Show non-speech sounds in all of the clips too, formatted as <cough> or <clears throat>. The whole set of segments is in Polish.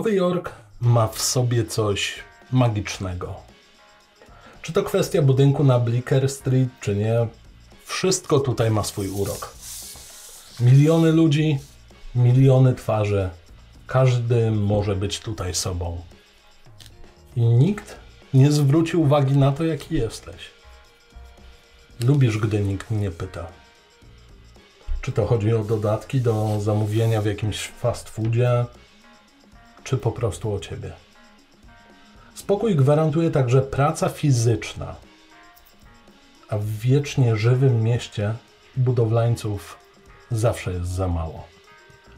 Nowy Jork ma w sobie coś magicznego. Czy to kwestia budynku na Blicker Street, czy nie, wszystko tutaj ma swój urok. Miliony ludzi, miliony twarzy, każdy może być tutaj sobą. I nikt nie zwróci uwagi na to, jaki jesteś. Lubisz, gdy nikt nie pyta. Czy to chodzi o dodatki do zamówienia w jakimś fast foodzie, czy po prostu o ciebie. Spokój gwarantuje także praca fizyczna, a w wiecznie żywym mieście budowlańców zawsze jest za mało.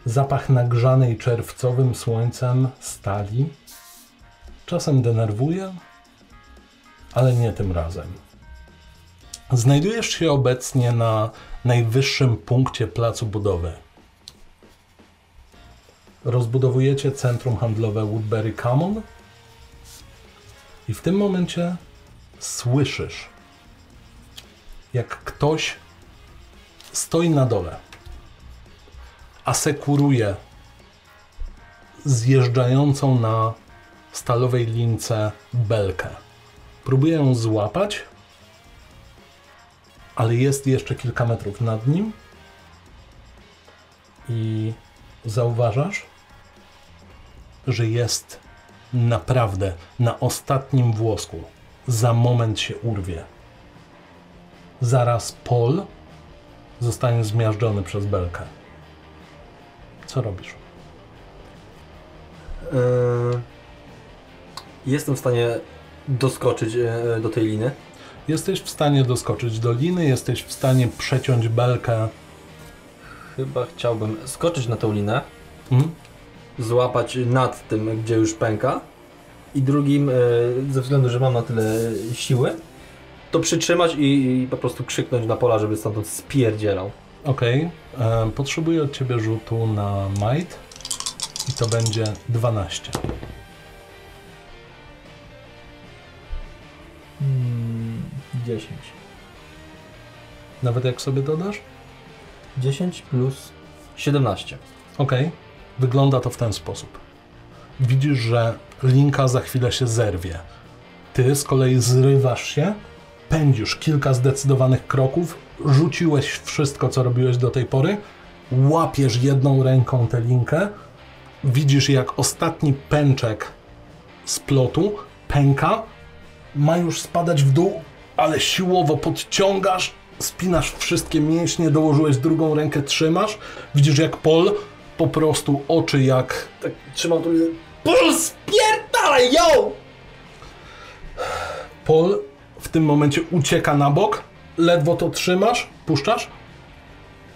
Zapach nagrzanej czerwcowym słońcem stali czasem denerwuje, ale nie tym razem. Znajdujesz się obecnie na najwyższym punkcie placu budowy. Rozbudowujecie centrum handlowe Woodbury Common i w tym momencie słyszysz, jak ktoś stoi na dole, asekuruje zjeżdżającą na stalowej lince belkę. Próbuje ją złapać, ale jest jeszcze kilka metrów nad nim i zauważasz, że jest naprawdę na ostatnim włosku. Za moment się urwie. Zaraz Paul zostanie zmiażdżony przez belkę. Co robisz? Yy, jestem w stanie doskoczyć yy, do tej liny. Jesteś w stanie doskoczyć do liny, jesteś w stanie przeciąć belkę. Chyba chciałbym skoczyć na tą linę, Mhm. Złapać nad tym, gdzie już pęka. I drugim, yy, ze względu, że mam na tyle siły, to przytrzymać i, i po prostu krzyknąć na pola, żeby stamtąd spierdzielał. Okej. E, Potrzebuję od ciebie rzutu na might i to będzie 12. Hmm, 10. Nawet jak sobie dodasz? 10 plus 17. Ok, wygląda to w ten sposób. Widzisz, że linka za chwilę się zerwie. Ty z kolei zrywasz się, pędzisz kilka zdecydowanych kroków, rzuciłeś wszystko, co robiłeś do tej pory, łapiesz jedną ręką tę linkę, widzisz, jak ostatni pęczek z plotu pęka, ma już spadać w dół, ale siłowo podciągasz, spinasz wszystkie mięśnie, dołożyłeś drugą rękę, trzymasz, widzisz jak Pol po prostu oczy jak Tak, trzymam tu Puls, spierdalaj, yo! Pol w tym momencie ucieka na bok, ledwo to trzymasz, puszczasz,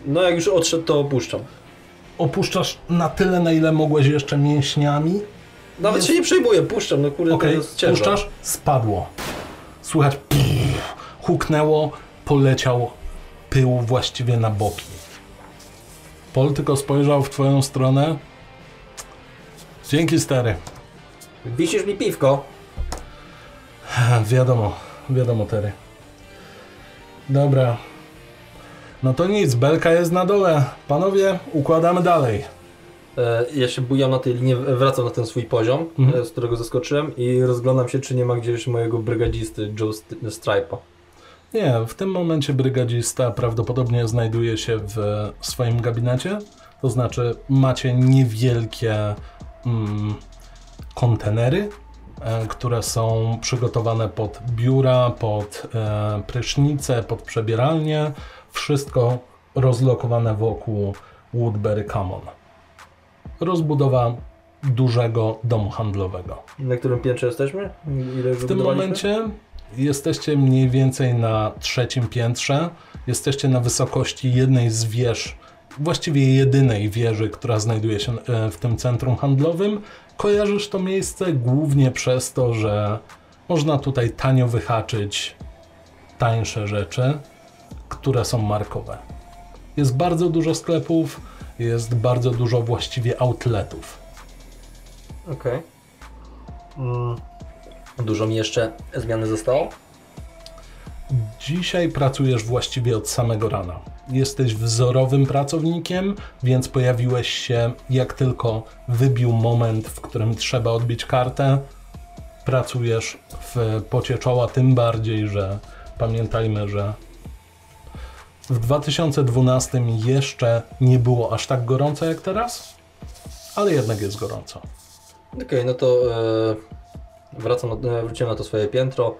No jak już odszedł, to opuszczam. opuszczasz na tyle, na ile mogłeś jeszcze mięśniami, Nawet Jest- się nie przejmuję, puszczam, no kurde, Okej, to jest ciężar. puszczasz, spadło. Słychać pff, huknęło, poleciał pył właściwie na boki. Pol tylko spojrzał w twoją stronę. Dzięki stary. Wisisz mi piwko? <laughs> Wiadomo, wiadomo Tery. Dobra. No to nic, belka jest na dole. Panowie, układamy dalej. E, ja się bujam na tej linii, wracam na ten swój poziom, Mhm. e, z którego zaskoczyłem i rozglądam się, czy nie ma gdzieś mojego brygadzisty Joe St- Stripe'a. Nie, w tym momencie brygadzista prawdopodobnie znajduje się w swoim gabinecie. To znaczy, macie niewielkie mm, kontenery, e, które są przygotowane pod biura, pod e, prysznice, pod przebieralnie. Wszystko rozlokowane wokół Woodbury Common. Rozbudowa dużego domu handlowego. Na którym piętrze jesteśmy? Ile W tym momencie jesteście mniej więcej na trzecim piętrze. Jesteście na wysokości jednej z wież, właściwie jedynej wieży, która znajduje się e, w tym centrum handlowym. Kojarzysz to miejsce głównie przez to, że można tutaj tanio wyhaczyć tańsze rzeczy, które są markowe. Jest bardzo dużo sklepów, jest bardzo dużo właściwie outletów. Okej. Mm. Dużo mi jeszcze zmiany zostało? Dzisiaj pracujesz właściwie od samego rana. jesteś wzorowym pracownikiem, więc pojawiłeś się jak tylko wybił moment, w którym trzeba odbić kartę. Pracujesz w pocie czoła, tym bardziej, że pamiętajmy, że w 2012 jeszcze nie było aż tak gorąco jak teraz, ale jednak jest gorąco. Okej, no to e, wracam, na, e, wróciłem na to swoje piętro.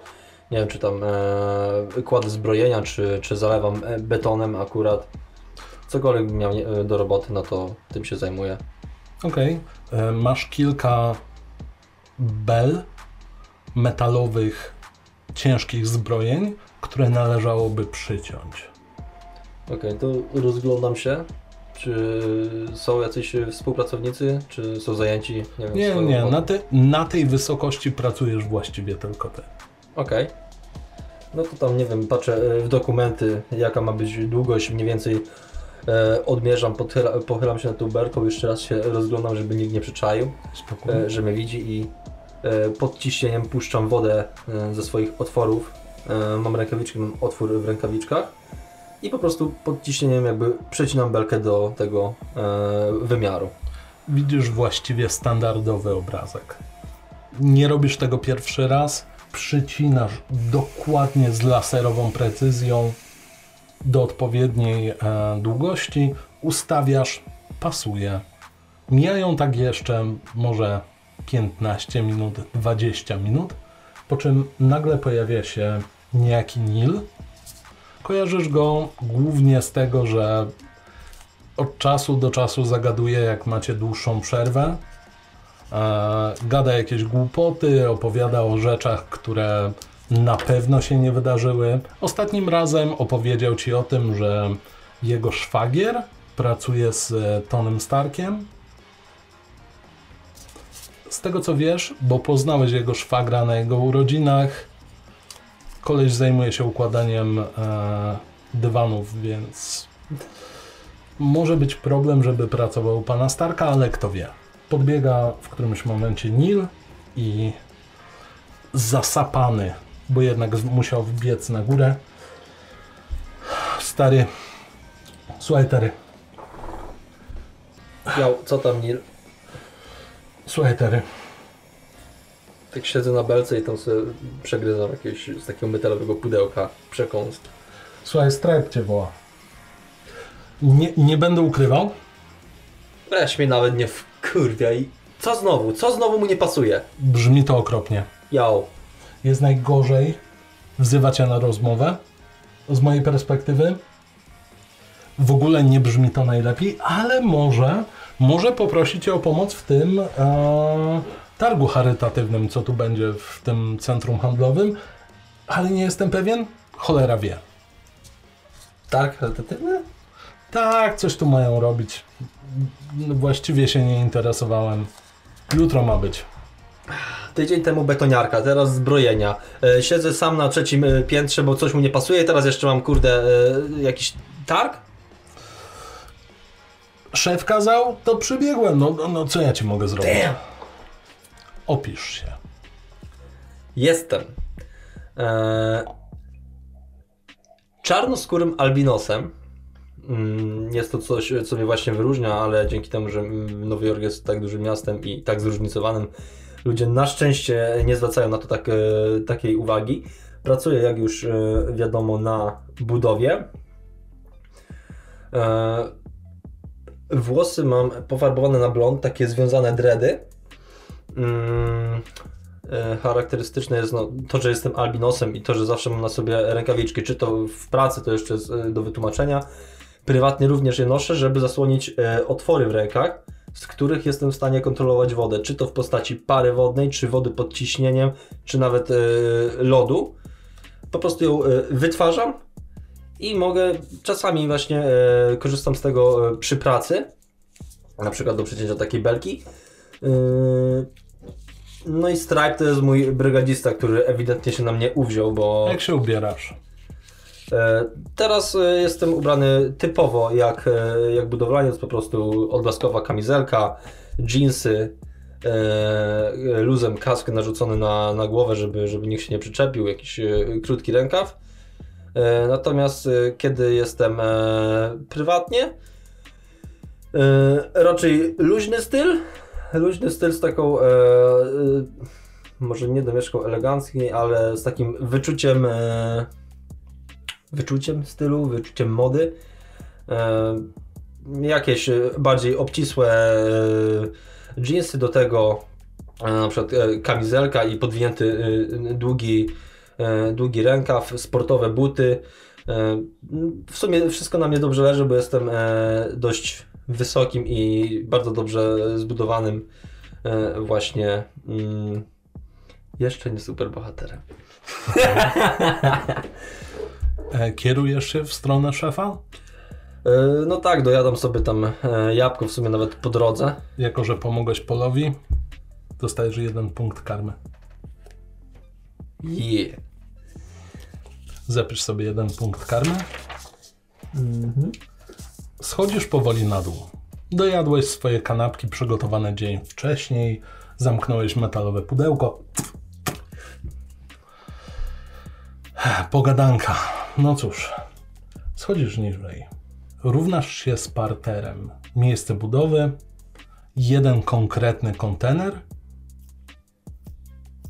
Nie wiem, czy tam e, kładę zbrojenia, czy, czy zalewam e, betonem akurat. Cokolwiek bym miał e, do roboty, no to tym się zajmuję. Okej. E, Masz kilka bel metalowych, ciężkich zbrojeń, które należałoby przyciąć. Okej, to rozglądam się. Czy są jacyś współpracownicy, czy są zajęci? Nie wiem, Nie, nie, na, te, na tej wysokości pracujesz właściwie tylko ty. Okej. No to tam, nie wiem, patrzę e, w dokumenty, jaka ma być długość, mniej więcej e, odmierzam, podchyla, pochylam się nad tą berką, jeszcze raz się rozglądam, żeby nikt nie przyczaił, Spokojnie. e, że mnie widzi i e, pod ciśnieniem puszczam wodę e, ze swoich otworów. E, mam rękawiczki, mam otwór w rękawiczkach i po prostu pod ciśnieniem jakby przecinam belkę do tego e, wymiaru. Widzisz właściwie standardowy obrazek. Nie robisz tego pierwszy raz, przycinasz dokładnie z laserową precyzją do odpowiedniej e, długości, ustawiasz, pasuje. Mijają tak jeszcze może 15 minut, 20 minut, po czym nagle pojawia się niejaki Nil. Kojarzysz go głównie z tego, że od czasu do czasu zagaduje, jak macie dłuższą przerwę. E, gada jakieś głupoty, opowiada o rzeczach, które na pewno się nie wydarzyły. Ostatnim razem opowiedział ci o tym, że jego szwagier pracuje z e, Tonym Starkiem. Z tego co wiesz, bo poznałeś jego szwagra na jego urodzinach, koleś zajmuje się układaniem e, dywanów, więc może być problem, żeby pracował pana Starka, ale kto wie. Podbiega w którymś momencie Nil i zasapany, bo jednak musiał wbiec na górę. Stary, słuchaj Terry, Miał, co tam Nil? słuchaj Terry, Tak siedzę na belce i tam sobie przegryzam jakiegoś z takiego metalowego pudełka przekąski. słuchaj, Stripe cię woła. Nie, nie będę ukrywał, Weź mnie nawet nie wkurwia i co znowu? Co znowu mu nie pasuje? brzmi to okropnie. Jał. jest najgorzej wzywa cię na rozmowę. Z mojej perspektywy w ogóle nie brzmi to najlepiej, ale może, może poprosić cię o pomoc w tym e, targu charytatywnym, co tu będzie w tym centrum handlowym, ale nie jestem pewien. Cholera wie. Tak, charytatywny? Tak, coś tu mają robić. Właściwie się nie interesowałem. Jutro ma być. Tydzień temu betoniarka, teraz zbrojenia. E, siedzę sam na trzecim e, piętrze, bo coś mu nie pasuje, teraz jeszcze mam kurde e, jakiś targ? Szef kazał, to przybiegłem. No, no, no co ja ci mogę zrobić? Damn. Opisz się. Jestem. E, czarnoskórym albinosem. Mm, Jest to coś, co mnie właśnie wyróżnia, ale dzięki temu, że Nowy Jork jest tak dużym miastem i tak zróżnicowanym, ludzie na szczęście nie zwracają na to tak, e, takiej uwagi. Pracuję, jak już e, wiadomo, na budowie. E, włosy mam pofarbowane na blond, takie związane dredy. Mm, e, charakterystyczne jest no, to, że jestem albinosem i to, że zawsze mam na sobie rękawiczki, czy to w pracy, to jeszcze jest do wytłumaczenia. Prywatnie również je noszę, żeby zasłonić e, otwory w rękach, z których jestem w stanie kontrolować wodę, czy to w postaci pary wodnej, czy wody pod ciśnieniem, czy nawet e, lodu. Po prostu ją wytwarzam i mogę, czasami właśnie korzystam z tego przy pracy, na przykład do przecięcia takiej belki. No i Stripe to jest mój brygadzista, który ewidentnie się na mnie uwziął, bo Jak się ubierasz? e, teraz e, jestem ubrany typowo jak, e, jak budowlaniec, po prostu odblaskowa kamizelka, jeansy, luzem kask narzucony na, na głowę, żeby, żeby nikt się nie przyczepił, jakiś krótki rękaw. Natomiast kiedy jestem prywatnie, raczej luźny styl, luźny styl z taką, e, e, może nie domieszką eleganckiej, ale z takim wyczuciem, e, wyczuciem stylu, wyczuciem mody. E, jakieś bardziej obcisłe jeansy do tego, e, na przykład e, kamizelka i podwinięty długi, długi rękaw, sportowe buty. W sumie wszystko na mnie dobrze leży, bo jestem dość wysokim i bardzo dobrze zbudowanym e, właśnie mm, jeszcze nie super bohaterem. <laughs> E, Kierujesz się w stronę szefa? E, No tak, dojadam sobie tam jabłko w sumie nawet po drodze. Jako, że pomogłeś Polowi, dostajesz jeden punkt karmy. Yeah. Zapisz sobie jeden punkt karmy. Schodzisz powoli na dół. Dojadłeś swoje kanapki przygotowane dzień wcześniej, zamknąłeś metalowe pudełko. Pogadanka. No cóż, schodzisz niżej. Równasz się z parterem. Miejsce budowy, jeden konkretny kontener.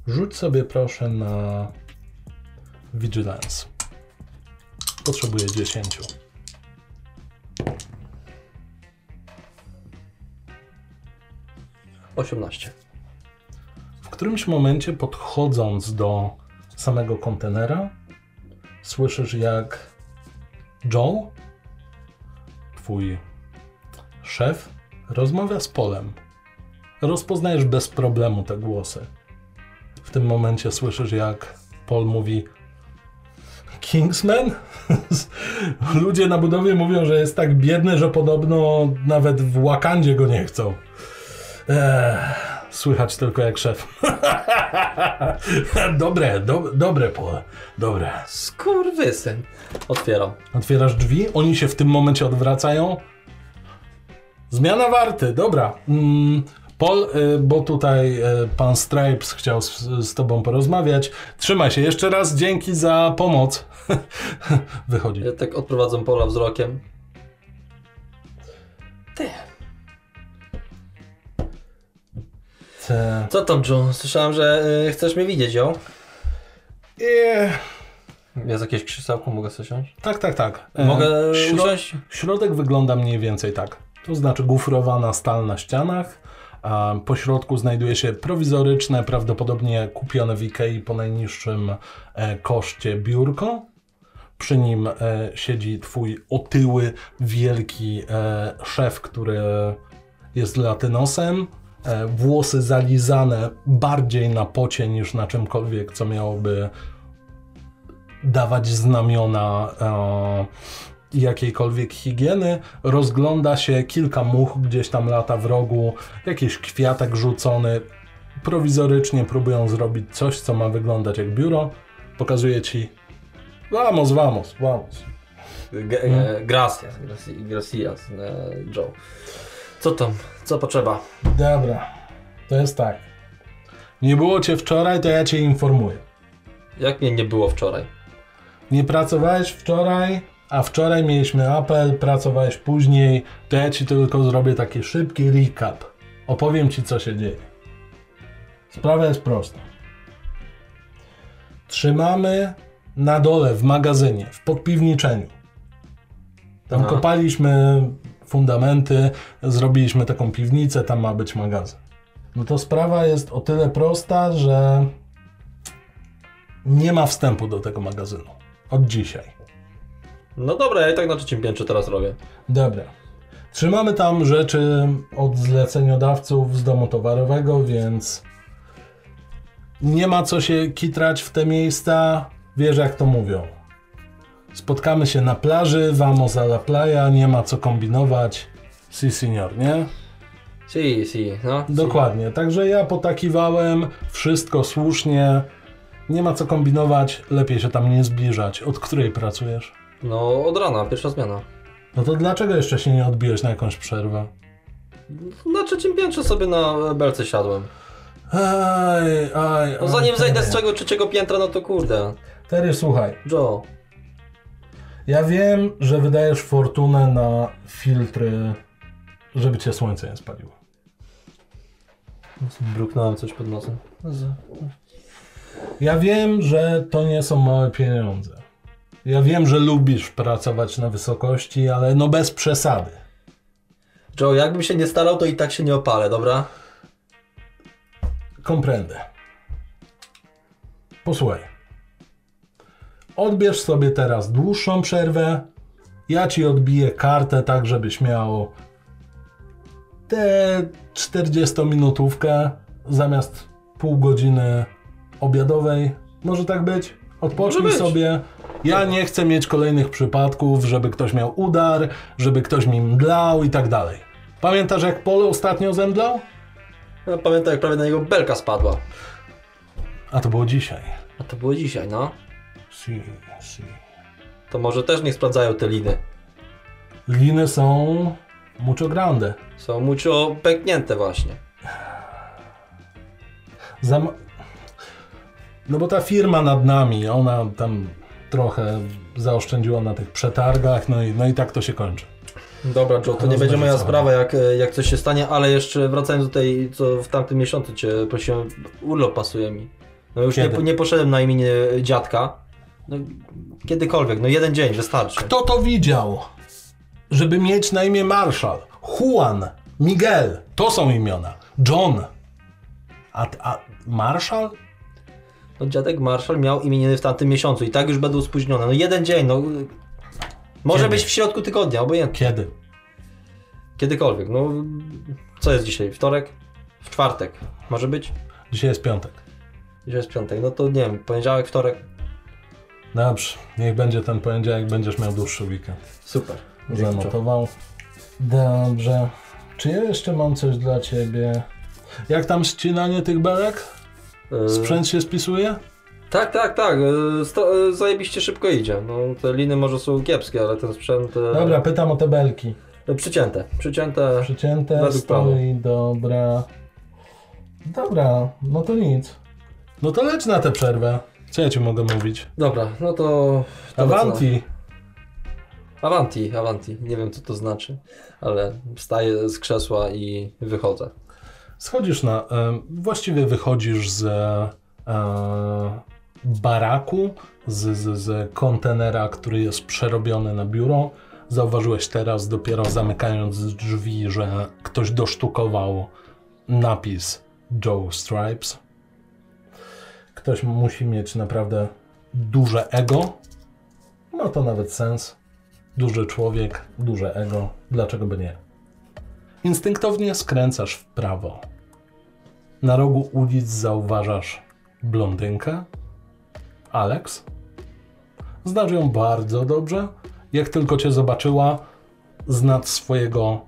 Rzuć sobie proszę na Vigilance. Potrzebuję 10. Osiemnaście. W którymś momencie podchodząc do samego kontenera, słyszysz jak Joe, twój szef, rozmawia z Polem. Rozpoznajesz bez problemu te głosy. W tym momencie słyszysz jak Paul mówi Kingsman? <laughs> Ludzie na budowie mówią, że jest tak biedny, że podobno nawet w Wakandzie go nie chcą. Słychać tylko jak szef. <laughs> dobre, do, dobre pole, dobre. Skurwysyn. Otwieram. Otwierasz drzwi, oni się w tym momencie odwracają. Zmiana warty, dobra. Mm, Paul, y, bo tutaj y, pan Stripes chciał z, z tobą porozmawiać. Trzymaj się, jeszcze raz dzięki za pomoc. <laughs> Wychodzi. Ja tak odprowadzam pola wzrokiem. Ty. Te... Co tam, Joe? Słyszałem, że y, chcesz mnie widzieć, ją? Eee, Jest jakieś krzesełko, mogę sobie siąść? Tak, tak, tak. E, Mogę śro- usiąść? Środek wygląda mniej więcej tak. To znaczy gufrowana stal na ścianach, po środku znajduje się prowizoryczne, prawdopodobnie kupione w Ikei po najniższym e, koszcie biurko. Przy nim e, siedzi twój otyły, wielki e, szef, który jest latynosem. E, włosy zalizane bardziej na pocie niż na czymkolwiek, co miałoby dawać znamiona e, jakiejkolwiek higieny. Rozgląda się, kilka much gdzieś tam lata w rogu, jakiś kwiatek rzucony. Prowizorycznie próbują zrobić coś, co ma wyglądać jak biuro. Pokazuje ci vamos, vamos, vamos. G- e, gracias, gracias, gracias e, Joe. Co tam? Co potrzeba? Dobra, to jest tak. Nie było cię wczoraj, to ja cię informuję. Jak mnie nie było wczoraj? Nie pracowałeś wczoraj, a wczoraj mieliśmy apel, pracowałeś później, to ja ci tylko zrobię taki szybki recap. Opowiem ci, co się dzieje. Sprawa jest prosta. Trzymamy na dole w magazynie, w podpiwniczeniu. Tam Aha. kopaliśmy fundamenty, zrobiliśmy taką piwnicę, tam ma być magazyn. No to sprawa jest o tyle prosta, że nie ma wstępu do tego magazynu. Od dzisiaj. No dobra, ja i tak na trzecim piętrze teraz robię. Dobra. Trzymamy tam rzeczy od zleceniodawców z domu towarowego, więc nie ma co się kitrać w te miejsca. Wiesz jak to mówią. Spotkamy się na plaży, vamos a la playa, nie ma co kombinować. Si, senior, nie? Si, si, no. Dokładnie. Także ja potakiwałem, wszystko słusznie. Nie ma co kombinować, lepiej się tam nie zbliżać. Od której pracujesz? No, od rana, pierwsza zmiana. No to dlaczego jeszcze się nie odbiłeś na jakąś przerwę? Na trzecim piętrze sobie na belce siadłem. Aj, aj, No zanim aj, zejdę z tego trzeciego piętra, no to kurde. Terry, słuchaj, Joe, Ja wiem, że wydajesz fortunę na filtry, żeby cię słońce nie spaliło. Bruknąłem coś pod nosem. Ja wiem, że to nie są małe pieniądze. Ja wiem, że lubisz pracować na wysokości, ale no bez przesady. Joe, jakbym się nie starał, to i tak się nie opalę, dobra? Komprendę. Posłuchaj. Odbierz sobie teraz dłuższą przerwę. Ja ci odbiję kartę tak, żebyś miał tę 40-minutówkę zamiast pół godziny obiadowej. Może tak być? Odpocznij być. sobie. Ja nie chcę mieć kolejnych przypadków, żeby ktoś miał udar, żeby ktoś mi mdlał i tak dalej. Pamiętasz jak Polo ostatnio zemdlał? Ja pamiętam, jak prawie na niego belka spadła. A to było dzisiaj. A to było dzisiaj, no. Si, si. To może też niech sprawdzają te liny. Liny są mucho grande. Są mucho pęknięte właśnie. Zam... No bo ta firma nad nami, ona tam trochę zaoszczędziła na tych przetargach, no i, no i tak to się kończy. Dobra, Joe, to nie będzie moja sprawa, jak, jak coś się stanie, ale jeszcze wracając do tej, co w tamtym miesiącu cię prosiłem, urlop pasuje mi. No już nie, nie poszedłem na imię dziadka. No, kiedykolwiek, no jeden dzień wystarczy. Kto to widział? Żeby mieć na imię Marshall, Juan, Miguel, to są imiona. John. A, a Marshall? No dziadek Marshall miał imieniny w tamtym miesiącu i tak już będą spóźnione. No jeden dzień, no. Może Kiedy? być w środku tygodnia, obojętnie. Kiedy? Kiedykolwiek. No, co jest dzisiaj? Wtorek? W czwartek. Może być? Dzisiaj jest piątek. Dzisiaj jest piątek. No to nie wiem, poniedziałek, wtorek. Dobrze, niech będzie ten poniedziałek, będziesz miał dłuższy weekend. Super. Zanotował. Dobrze. Czy ja jeszcze mam coś dla ciebie? Jak tam ścinanie tych belek? E, Sprzęt się spisuje? Tak, tak, tak. e, Sto, e, zajebiście szybko idzie. No, te liny może są kiepskie, ale ten sprzęt... Dobra, pytam o te belki. e, Przycięte. Przycięte. Przycięte, stoi, dobra. Dobra, no to nic. No to leć na tę przerwę. Co ja ci mogę mówić? Dobra, no to... to Avanti. co? Avanti, Avanti. Nie wiem co to znaczy, ale wstaję z krzesła i wychodzę. Schodzisz na... właściwie wychodzisz z e, baraku, z, z, z kontenera, który jest przerobiony na biuro. Zauważyłeś teraz, dopiero zamykając drzwi, że ktoś dosztukował napis Joe Stripes. Ktoś musi mieć naprawdę duże ego. Ma to nawet sens. Duży człowiek, duże ego. Dlaczego by nie? Instynktownie skręcasz w prawo. Na rogu ulic zauważasz blondynkę, Alex. Znasz ją bardzo dobrze. Jak tylko cię zobaczyła, z nad swojego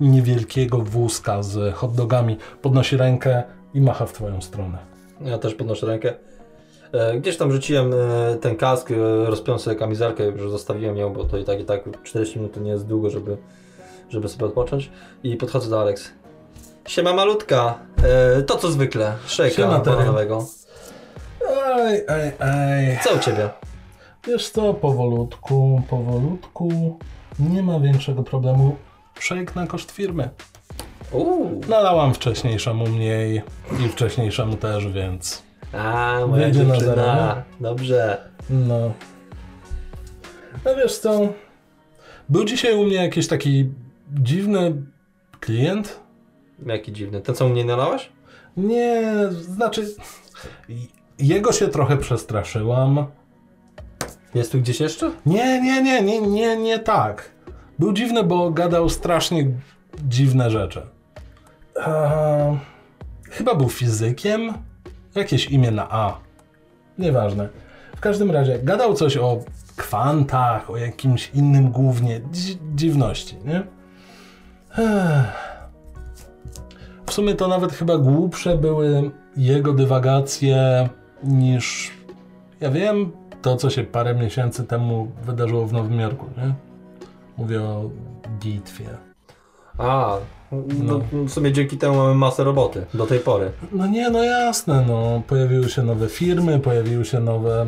niewielkiego wózka z hotdogami podnosi rękę i macha w twoją stronę. Ja też podnoszę rękę. E, Gdzieś tam rzuciłem e, ten kask, e, rozpiąłem sobie kamizelkę, już zostawiłem ją, bo to i tak i tak 40 minut to nie jest długo, żeby, żeby sobie odpocząć. I podchodzę do Alex. Siema malutka, to co zwykle, szejka bananowego. Ej, ej, ej. Co u Ciebie? Wiesz co, powolutku, powolutku. Nie ma większego problemu. Szejk na koszt firmy. Uuu, Nalałam wcześniejszemu mniej i wcześniejszemu też, więc a moja na dziewczyna, zero, dobrze. no. No wiesz co, był dzisiaj u mnie jakiś taki dziwny klient. Jaki dziwny, ten co mnie nalałaś? Nie, znaczy jego się trochę przestraszyłam. Jest tu gdzieś jeszcze? Nie, nie, nie, nie, nie, nie tak. Był dziwny, bo gadał strasznie dziwne rzeczy. Eee, chyba był fizykiem. Jakieś imię na A. Nieważne. W każdym razie gadał coś o kwantach, o jakimś innym głównie dzi- dziwności, nie? Ech. W sumie to nawet chyba głupsze były jego dywagacje niż, ja wiem, to co się parę miesięcy temu wydarzyło w Nowym Jorku, nie? Mówię o bitwie. A, no. w sumie dzięki temu mamy masę roboty, do tej pory. No nie, no jasne, no. Pojawiły się nowe firmy, pojawiły się nowe...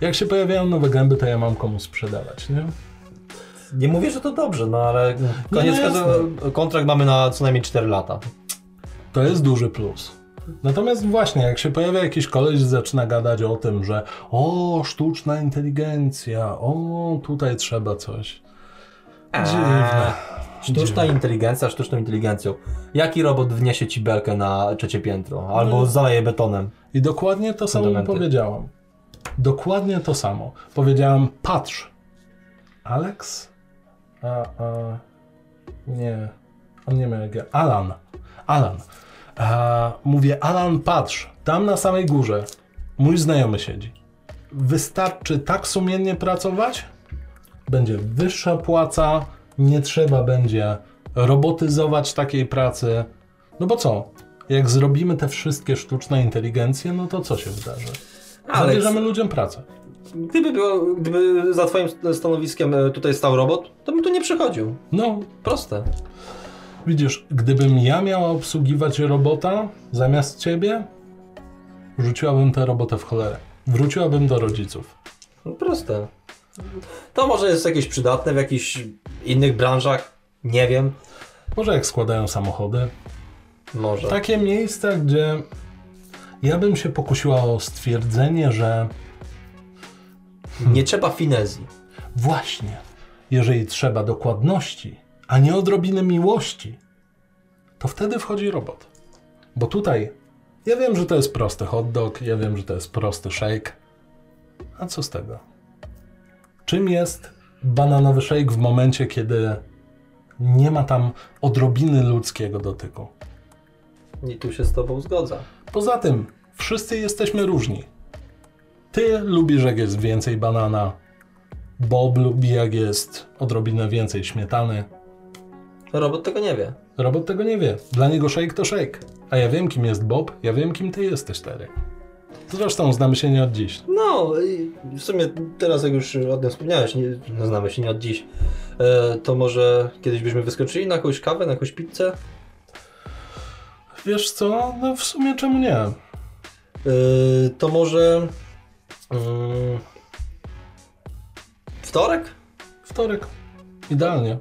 Jak się pojawiają nowe gęby, to ja mam komu sprzedawać, nie? Nie mówię, że to dobrze, no ale koniec No każdego, kontrakt mamy na co najmniej 4 lata. To jest duży plus. Natomiast właśnie, jak się pojawia jakiś koleś zaczyna gadać o tym, że o, sztuczna inteligencja, o, tutaj trzeba coś. Dziwne. Sztuczna inteligencja, sztuczną inteligencją. Jaki robot wniesie ci belkę na trzecie piętro? Albo No. zaleje betonem? I dokładnie to samo powiedziałam. Dokładnie to samo. Powiedziałam, patrz. Alex? A, a, nie. On nie miał jak ja. Alan. Alan. A, mówię, Alan, patrz. Tam na samej górze mój znajomy siedzi. Wystarczy tak sumiennie pracować, będzie wyższa płaca, nie trzeba będzie robotyzować takiej pracy. No bo co? Jak zrobimy te wszystkie sztuczne inteligencje, no to co się wydarzy? Alex, Zabierzemy ludziom pracę. gdyby, było, gdyby za twoim stanowiskiem e, tutaj stał robot, to bym tu nie przychodził. No, Proste. widzisz, gdybym ja miała obsługiwać robota zamiast ciebie, rzuciłabym tę robotę w cholerę. Wróciłabym do rodziców. No, proste. To może jest jakieś przydatne w jakichś innych branżach. Nie wiem. Może jak składają samochody. Może. Takie miejsca, gdzie ja bym się pokusiła o stwierdzenie, że Nie trzeba finezji. Właśnie, jeżeli trzeba dokładności, a nie odrobiny miłości, to wtedy wchodzi robot. Bo tutaj, ja wiem, że to jest prosty hot dog, ja wiem, że to jest prosty shake. A co z tego? Czym jest bananowy shake w momencie, kiedy nie ma tam odrobiny ludzkiego dotyku? I tu się z tobą zgodzę. Poza tym, wszyscy jesteśmy różni. Ty lubisz, jak jest więcej banana. Bob lubi, jak jest odrobinę więcej śmietany. Robot tego nie wie. Robot tego nie wie. Dla niego shake to shake. A ja wiem, kim jest Bob, ja wiem, kim ty jesteś, Terry. Zresztą znamy się nie od dziś. No, i w sumie teraz jak już o tym wspomniałeś, nie, no znamy się nie od dziś, e, to może kiedyś byśmy wyskoczyli na jakąś kawę, na jakąś pizzę? Wiesz co? No w sumie czemu nie? E, to może... Mm, wtorek? Wtorek. Idealnie.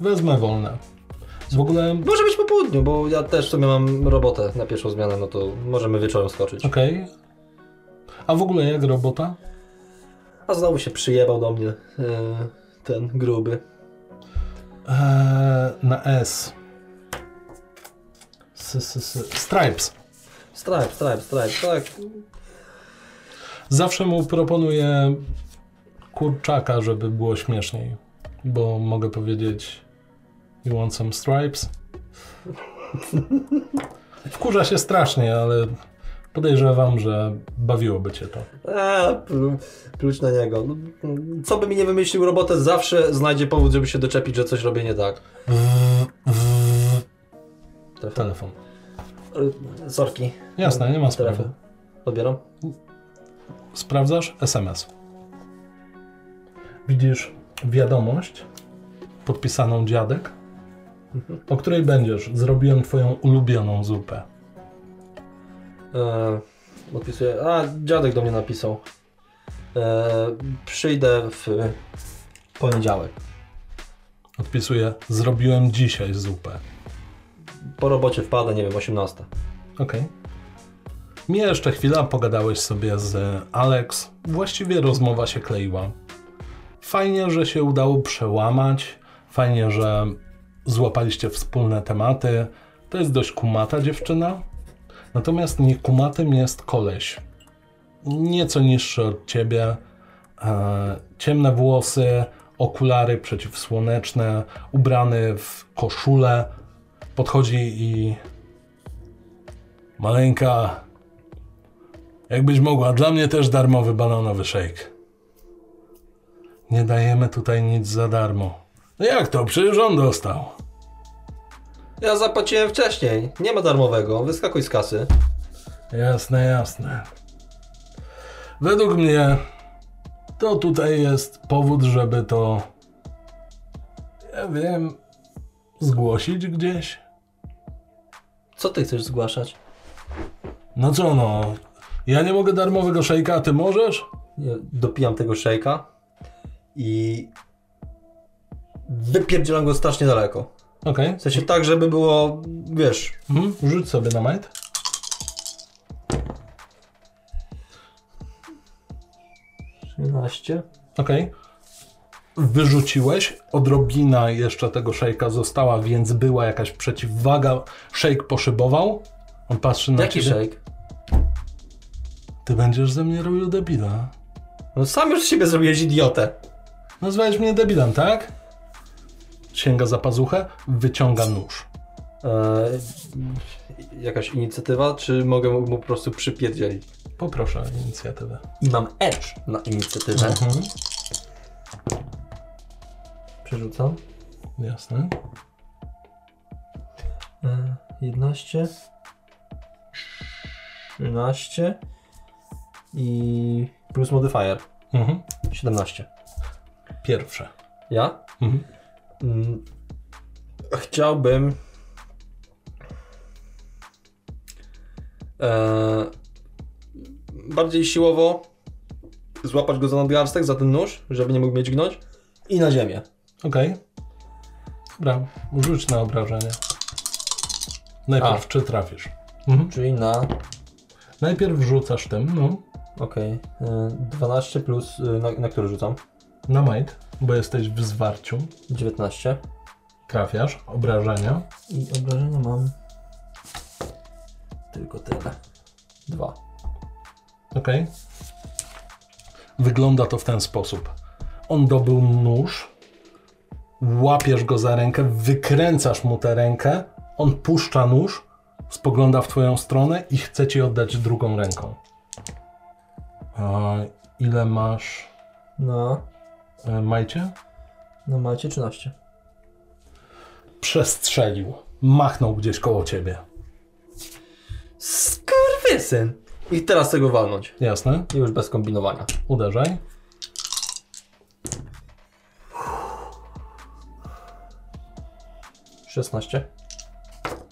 Wezmę wolne. W ogóle... Może być po południu, bo ja też w sumie mam robotę na pierwszą zmianę, no to możemy wieczorem skoczyć. Okej. A w ogóle jak robota? A znowu się przyjebał do mnie e, ten gruby. Eee, na S. S, s, s. Stripes. Stripe, stripe, stripe, tak. Zawsze mu proponuję kurczaka, żeby było śmieszniej. Bo mogę powiedzieć You want some stripes? <laughs> Wkurza się strasznie, ale podejrzewam, że bawiłoby cię to. Eee, pl- pluć na niego. No, Co by mi nie wymyślił robotę, zawsze znajdzie powód, żeby się doczepić, że coś robię nie tak. Telefon. Telefon. Sorki. Jasne, nie ma sprawy. Telefon. Odbieram. Sprawdzasz SMS. Widzisz wiadomość podpisaną dziadek, o której będziesz. Zrobiłem twoją ulubioną zupę. E, odpisuję. A, dziadek do mnie napisał. E, przyjdę w poniedziałek. Odpisuję, zrobiłem dzisiaj zupę. Po robocie wpadę, nie wiem, 18. Okej. Mija jeszcze chwila, pogadałeś sobie z Alex. Właściwie rozmowa się kleiła. Fajnie, że się udało przełamać. Fajnie, że złapaliście wspólne tematy. To jest dość kumata dziewczyna. Natomiast nie kumatym jest koleś. Nieco niższy od ciebie. E, ciemne włosy, okulary przeciwsłoneczne, ubrany w koszulę. Podchodzi i Maleńka, jakbyś mogła, dla mnie też darmowy bananowy shake. Nie dajemy tutaj nic za darmo. No jak to? Przecież on dostał. Ja zapłaciłem wcześniej. Nie ma darmowego. Wyskakuj z kasy. Jasne, jasne. Według mnie to tutaj jest powód, żeby to, ja wiem, zgłosić gdzieś. Co ty chcesz zgłaszać? No co no, Ja nie mogę darmowego szejka, a ty możesz? Ja dopijam tego szejka i wypierdzielam go strasznie daleko. Okej. W sensie tak, żeby było, wiesz, Mhm. Rzuć sobie na might. trzynaście. Okej. Wyrzuciłeś, odrobina jeszcze tego szejka została, więc była jakaś przeciwwaga. Szejk poszybował. On patrzy na Jaki ciebie. szejk? Ty będziesz ze mnie robił debila. No sam już z siebie zrobiłeś idiotę. Nazwałeś mnie debilem, tak? Sięga za pazuchę, wyciąga nóż. Eee, jakaś inicjatywa, czy mogę mu po prostu przypierdzielić? Poproszę o inicjatywę. I mam edge na inicjatywę. Mhm. Przerzucam. Jasne. Eee, 11 13 i plus modifier Mhm. 17. Pierwsze. Ja? Mhm. Mm, Chciałbym. E, bardziej siłowo złapać go za nadgarstek, za ten nóż, żeby nie mógł mieć gnąć i na ziemię. Okej. Dobra, rzuć na obrażenie. Najpierw, A. czy trafisz. Mhm. Czyli na. Najpierw rzucasz tym, no, Okej. e, 12 plus. e, Na, na który rzucam? na might, bo jesteś w zwarciu. 19. Trafiasz, obrażenia. I obrażenia mam. Tylko tyle. Dwa. Okej. Wygląda to w ten sposób. On dobył nóż, łapiesz go za rękę, wykręcasz mu tę rękę, on puszcza nóż, spogląda w twoją stronę i chce ci oddać drugą ręką. A ile masz, No. E, Majcie? No macie 13. Przestrzelił. Machnął gdzieś koło ciebie. Skurwysyn! I teraz tego walnąć. Jasne? I już bez kombinowania. Uderzaj. Szesnaście.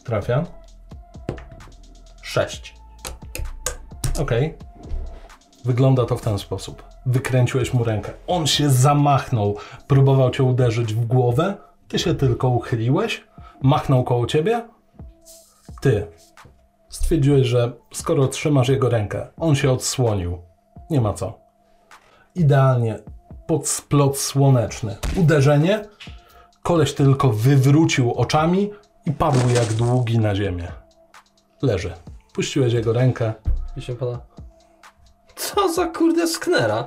Trafia. Sześć. Okej. Wygląda to w ten sposób. Wykręciłeś mu rękę. On się zamachnął, próbował cię uderzyć w głowę. Ty się tylko uchyliłeś, machnął koło ciebie. Ty stwierdziłeś, że skoro trzymasz jego rękę, on się odsłonił. Nie ma co. Idealnie pod splot słoneczny. Uderzenie. Koleś tylko wywrócił oczami i padł jak długi na ziemię. Leży. Puściłeś jego rękę. I się pada. Co za kurde sknera?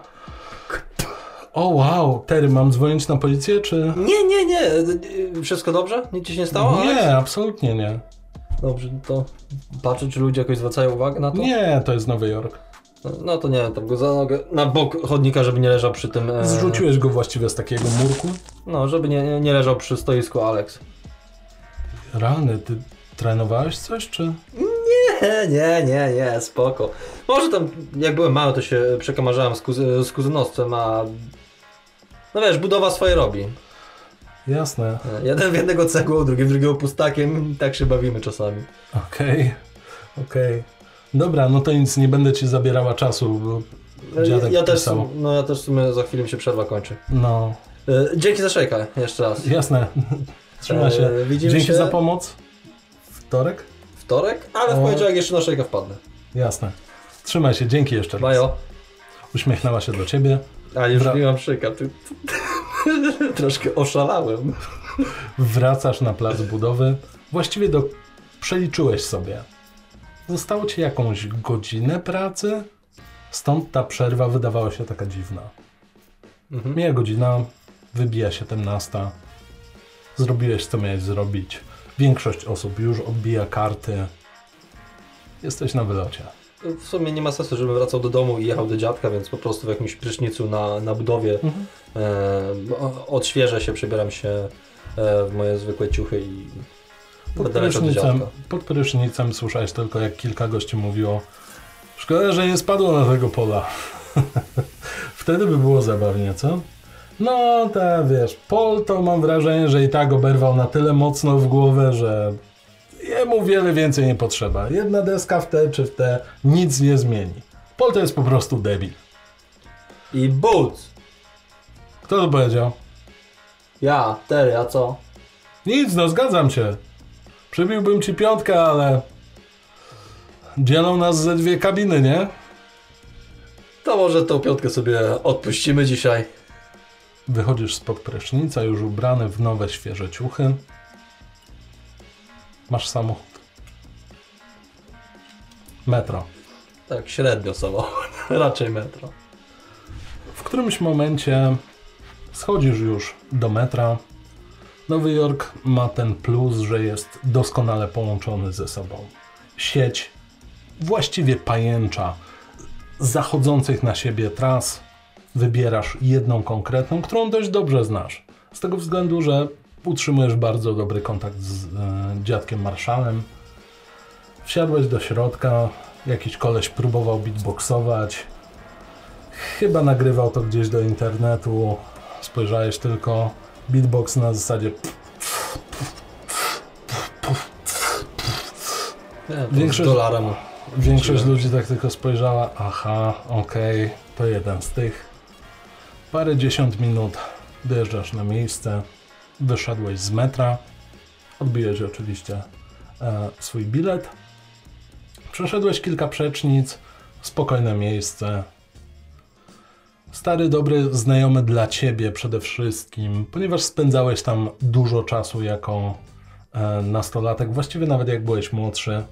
O wow, Terry, mam dzwonić na policję, czy... Nie, nie, nie. Wszystko dobrze? Nic ci się nie stało? Alex? Nie, absolutnie nie. Dobrze, to patrzę, czy ludzie jakoś zwracają uwagę na to. Nie, to jest Nowy Jork. No, no to nie wiem, tam go za nogę, na bok chodnika, żeby nie leżał przy tym... E, Zrzuciłeś go właściwie z takiego murku. No, żeby nie, nie leżał przy stoisku Alex. Rany, ty trenowałeś coś, czy... Nie, nie, nie, nie, spoko. Może tam, jak byłem mały, to się przekamarzałem z, kuzy, z kuzynostwem, a... No wiesz, budowa swoje robi. Jasne. Jeden w jednego cegłą, drugi w drugiego pustakiem tak się bawimy czasami. Okej, okej. Dobra, no to nic, nie będę ci zabierała czasu, bo Ja, dziadek ja, też, no, ja też w sumie za chwilę mi się przerwa kończy. No, E, Dzięki za szejka, jeszcze raz. jasne. <laughs> Trzyma się. E, widzimy Dzięki się- za pomoc. Wtorek? Wtorek? Ale w poniedziałek jeszcze na szejka wpadnę. Jasne. Trzymaj się, dzięki jeszcze raz. Bajo. Uśmiechnęła się do ciebie. A już Bra- nie mam szyka. Ty, <laughs> troszkę oszalałem. Wracasz na plac budowy. Właściwie do... przeliczyłeś sobie. Zostało ci jakąś godzinę pracy? Stąd ta przerwa wydawała się taka dziwna. Mhm. Mija godzina, wybija się temnasta. Zrobiłeś co miałeś zrobić. Większość osób już odbija karty. Jesteś na wylocie. W sumie nie ma sensu, żebym wracał do domu i jechał do dziadka, więc po prostu w jakimś prysznicu na, na budowie Mhm. e, odświeżę się, przebieram się e, w moje zwykłe ciuchy i Pod prysznicem, pod prysznicem słyszałeś tylko, jak kilka gości mówiło Szkoda, że nie spadło na tego pola. <laughs> Wtedy by było zabawnie, co? No, ta wiesz, Pol to mam wrażenie, że i tak oberwał na tyle mocno w głowę, że jemu wiele więcej nie potrzeba. Jedna deska w te czy w te nic nie zmieni. Paul to jest po prostu debil. I Boots. Kto to powiedział? Ja, Terry, a co? Nic, no zgadzam się. Przybiłbym ci piątkę, ale... Dzielą nas ze dwie kabiny, nie? To może tą piątkę sobie odpuścimy dzisiaj. Wychodzisz spod prysznica, już ubrany w nowe, świeże ciuchy. Masz samochód. Metro. Tak, średnio samochód. <laughs> Raczej metro. W którymś momencie schodzisz już do metra. Nowy Jork ma ten plus, że jest doskonale połączony ze sobą. Sieć właściwie pajęcza zachodzących na siebie tras. Wybierasz jedną konkretną, którą dość dobrze znasz. Z tego względu, że utrzymujesz bardzo dobry kontakt z e, dziadkiem marszalem. Wsiadłeś do środka, jakiś koleś próbował beatboxować. Chyba nagrywał to gdzieś do internetu. Spojrzałeś tylko beatbox na zasadzie Nie, Większość- dolara mu. Większość ludzi tak tylko spojrzała, aha, okej, to jeden z tych. Parę dziesiąt minut dojeżdżasz na miejsce, wyszedłeś z metra, odbiłeś oczywiście e, swój bilet, przeszedłeś kilka przecznic, spokojne miejsce. Stary, dobry znajomy dla ciebie przede wszystkim, ponieważ spędzałeś tam dużo czasu jako e, nastolatek, właściwie nawet jak byłeś młodszy.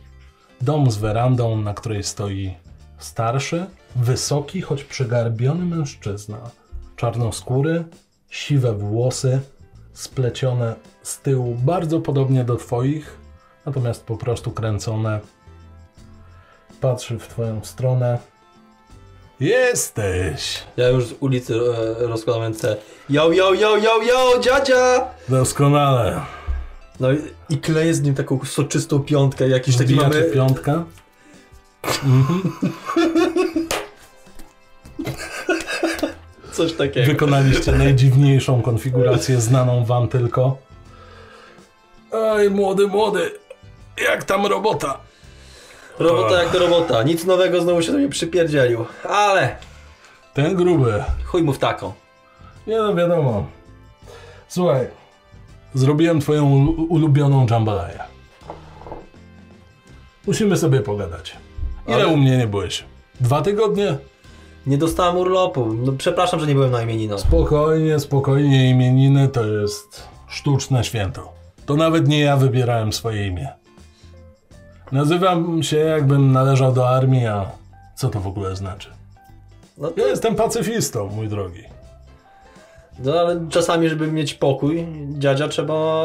Dom z werandą, na której stoi starszy, wysoki, choć przygarbiony mężczyzna. Czarnoskóry, siwe włosy, splecione z tyłu bardzo podobnie do twoich, natomiast po prostu kręcone. Patrzy w twoją stronę. Jesteś! Ja już z ulicy e, rozkładam ręce. Yo, yo, yo, yo, yo, dziadzia! Doskonale. No i, i kleję z nim taką soczystą piątkę, jakiś taki Wbijacie mamy... piątkę. <laughs> Coś takiego. Wykonaliście najdziwniejszą konfigurację znaną wam tylko. Ej, młody, młody, jak tam robota? Robota jak to robota. Nic nowego znowu się do mnie przypierdzielił. Ale Ten gruby. chuj mu w taką. Nie no, wiadomo. Słuchaj, zrobiłem twoją ulu- ulubioną jambalaya. Musimy sobie pogadać. Ile Ale- u mnie nie byłeś? Dwa tygodnie? Nie dostałem urlopu. No, przepraszam, że nie byłem na imieninach. Spokojnie, spokojnie, imieniny to jest sztuczne święto. To nawet nie ja wybierałem swoje imię. Nazywam się jakbym należał do armii, a co to w ogóle znaczy? No, to, Ja jestem pacyfistą, mój drogi. no ale czasami, żeby mieć pokój, dziadzia trzeba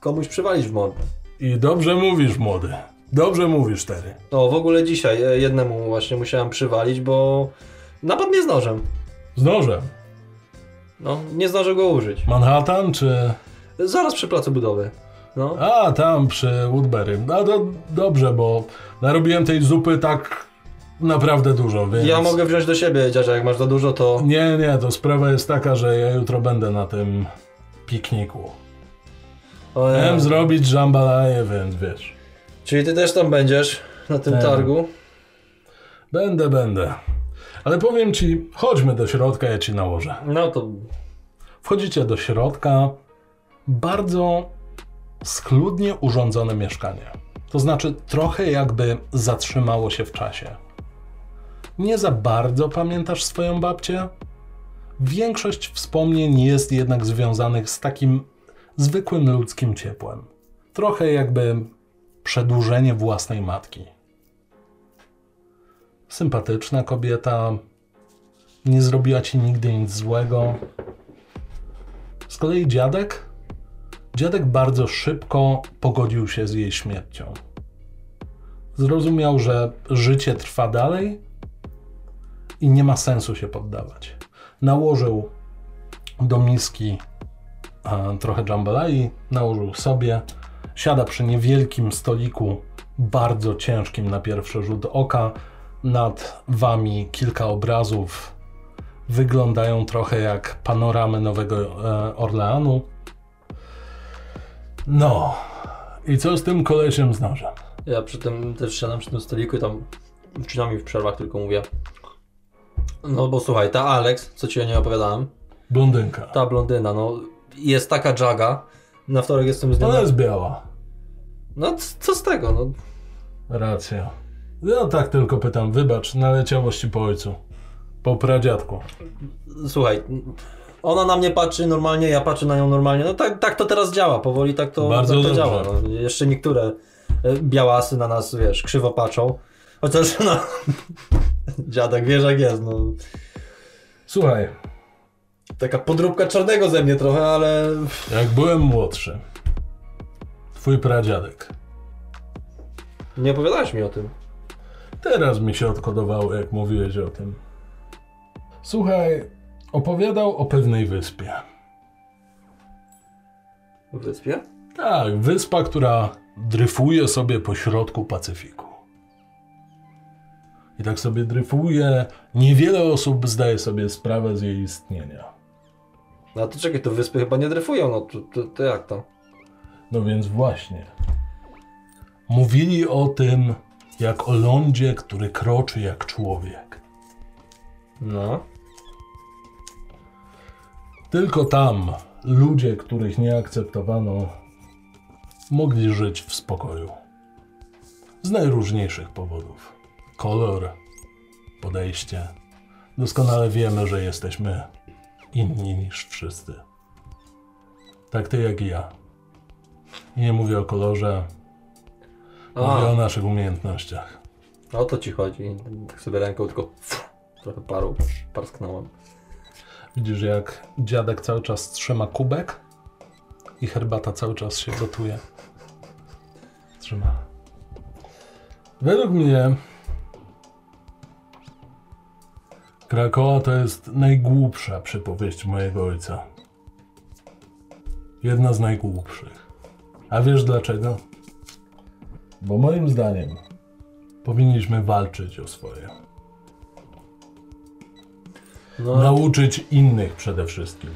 komuś przywalić w mordę. I dobrze mówisz, młody. Dobrze mówisz, Tery. No w ogóle dzisiaj e, jednemu właśnie musiałem przywalić, bo napadł mnie z nożem. Z nożem. No, nie zdążył go użyć. Manhattan czy... Zaraz przy placu budowy. No. A, tam przy Woodbury. No to dobrze, bo narobiłem tej zupy tak naprawdę dużo, więc... Ja mogę wziąć do siebie, dziadzia, jak masz za dużo, to... Nie, nie, to sprawa jest taka, że ja jutro będę na tym pikniku. O, nie. Miałem zrobić jambalaya, więc wiesz. Czyli ty też tam będziesz na tym Tak. targu? Będę, będę. Ale powiem ci, chodźmy do środka, ja ci nałożę. No to Wchodzicie do środka. Bardzo schludnie urządzone mieszkanie. To znaczy trochę jakby zatrzymało się w czasie. Nie za bardzo pamiętasz swoją babcię? Większość wspomnień jest jednak związanych z takim zwykłym ludzkim ciepłem. Trochę jakby przedłużenie własnej matki. Sympatyczna kobieta, nie zrobiła ci nigdy nic złego. Z kolei dziadek? Dziadek bardzo szybko pogodził się z jej śmiercią. Zrozumiał, że życie trwa dalej i nie ma sensu się poddawać. Nałożył do miski a, trochę jambalai, nałożył sobie, siada przy niewielkim stoliku, bardzo ciężkim na pierwszy rzut oka. Nad wami kilka obrazów wyglądają trochę jak panoramy Nowego e, Orleanu. No, i co z tym kolesiem z nożem? ja przy tym też siadam przy tym stoliku i tam mi w przerwach, tylko mówię. No bo słuchaj, ta Alex, co ci o niej opowiadałem, Blondynka. ta blondyna, no jest taka jaga. Na wtorek jestem z nią. Ona jest biała. No co z tego, no. Racja. Ja tak tylko pytam, wybacz, naleciałości po ojcu. Po pradziadku. Słuchaj, ona na mnie patrzy normalnie, ja patrzę na nią normalnie. No tak, tak to teraz działa, powoli tak to, Bardzo tak to dobrze. działa. No, jeszcze niektóre e, białasy na nas, wiesz, krzywo patrzą. Chociaż <laughs> no, dziadek wiesz jak jest, no. Słuchaj, Taka podróbka czarnego ze mnie trochę, ale jak byłem młodszy, twój pradziadek, nie opowiadałeś mi o tym. teraz mi się odkodowało, jak mówiłeś o tym. Słuchaj, opowiadał o pewnej wyspie. Wyspie? Tak, wyspa, która dryfuje sobie po środku Pacyfiku. I tak sobie dryfuje, niewiele osób zdaje sobie sprawę z jej istnienia. No to czekaj, to wyspy chyba nie dryfują, no to, to, to jak to? No więc właśnie. Mówili o tym, jak o lądzie, który kroczy jak człowiek. No. Tylko tam ludzie, których nie akceptowano, mogli żyć w spokoju. Z najróżniejszych powodów. Kolor, podejście. Doskonale wiemy, że jesteśmy inni niż wszyscy. Tak ty jak i ja. I nie mówię o kolorze, mówię o A, naszych umiejętnościach. o to ci chodzi. Tak sobie ręką tylko trochę paru parsknąłem. Widzisz, jak dziadek cały czas trzyma kubek i herbata cały czas się gotuje. Trzyma. Według mnie Krakoa to jest najgłupsza przypowieść mojego ojca. Jedna z najgłupszych. A wiesz dlaczego? Bo moim zdaniem powinniśmy walczyć o swoje. No, Nauczyć innych przede wszystkim.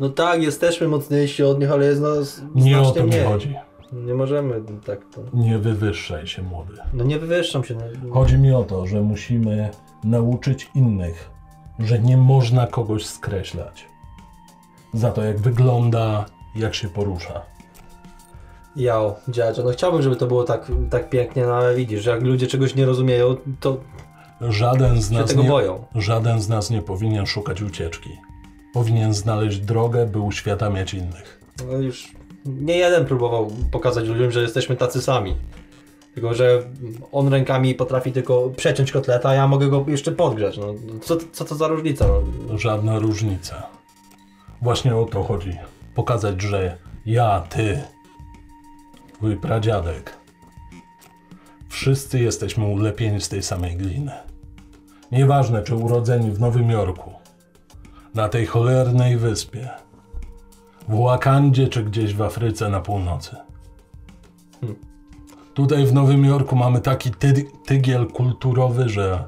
no tak, jesteśmy mocniejsi od nich, ale jest nas Nie o to mi mniej. chodzi. Nie możemy tak to. Nie wywyższaj się, młody. No nie wywyższam się. No. Chodzi mi o to, że musimy nauczyć innych, że nie można kogoś skreślać. Za to, jak wygląda, jak się porusza. Jao, dziadzio, no chciałbym, żeby to było tak, tak pięknie, no ale widzisz, że jak ludzie czegoś nie rozumieją, to Żaden z nas tego nie, boją. żaden z nas nie powinien szukać ucieczki. Powinien znaleźć drogę, by uświadamiać innych. No już nie jeden próbował pokazać ludziom, że jesteśmy tacy sami. Tylko, że on rękami potrafi tylko przeciąć kotleta, a ja mogę go jeszcze podgrzać. No, co, co to za różnica? No, Żadna różnica. Właśnie o to chodzi. Pokazać, że ja, ty, twój pradziadek, wszyscy jesteśmy ulepieni z tej samej gliny. Nieważne, czy urodzeni w Nowym Jorku, na tej cholernej wyspie, w Wakandzie, czy gdzieś w Afryce na północy. Tutaj w Nowym Jorku mamy taki ty tygiel kulturowy, że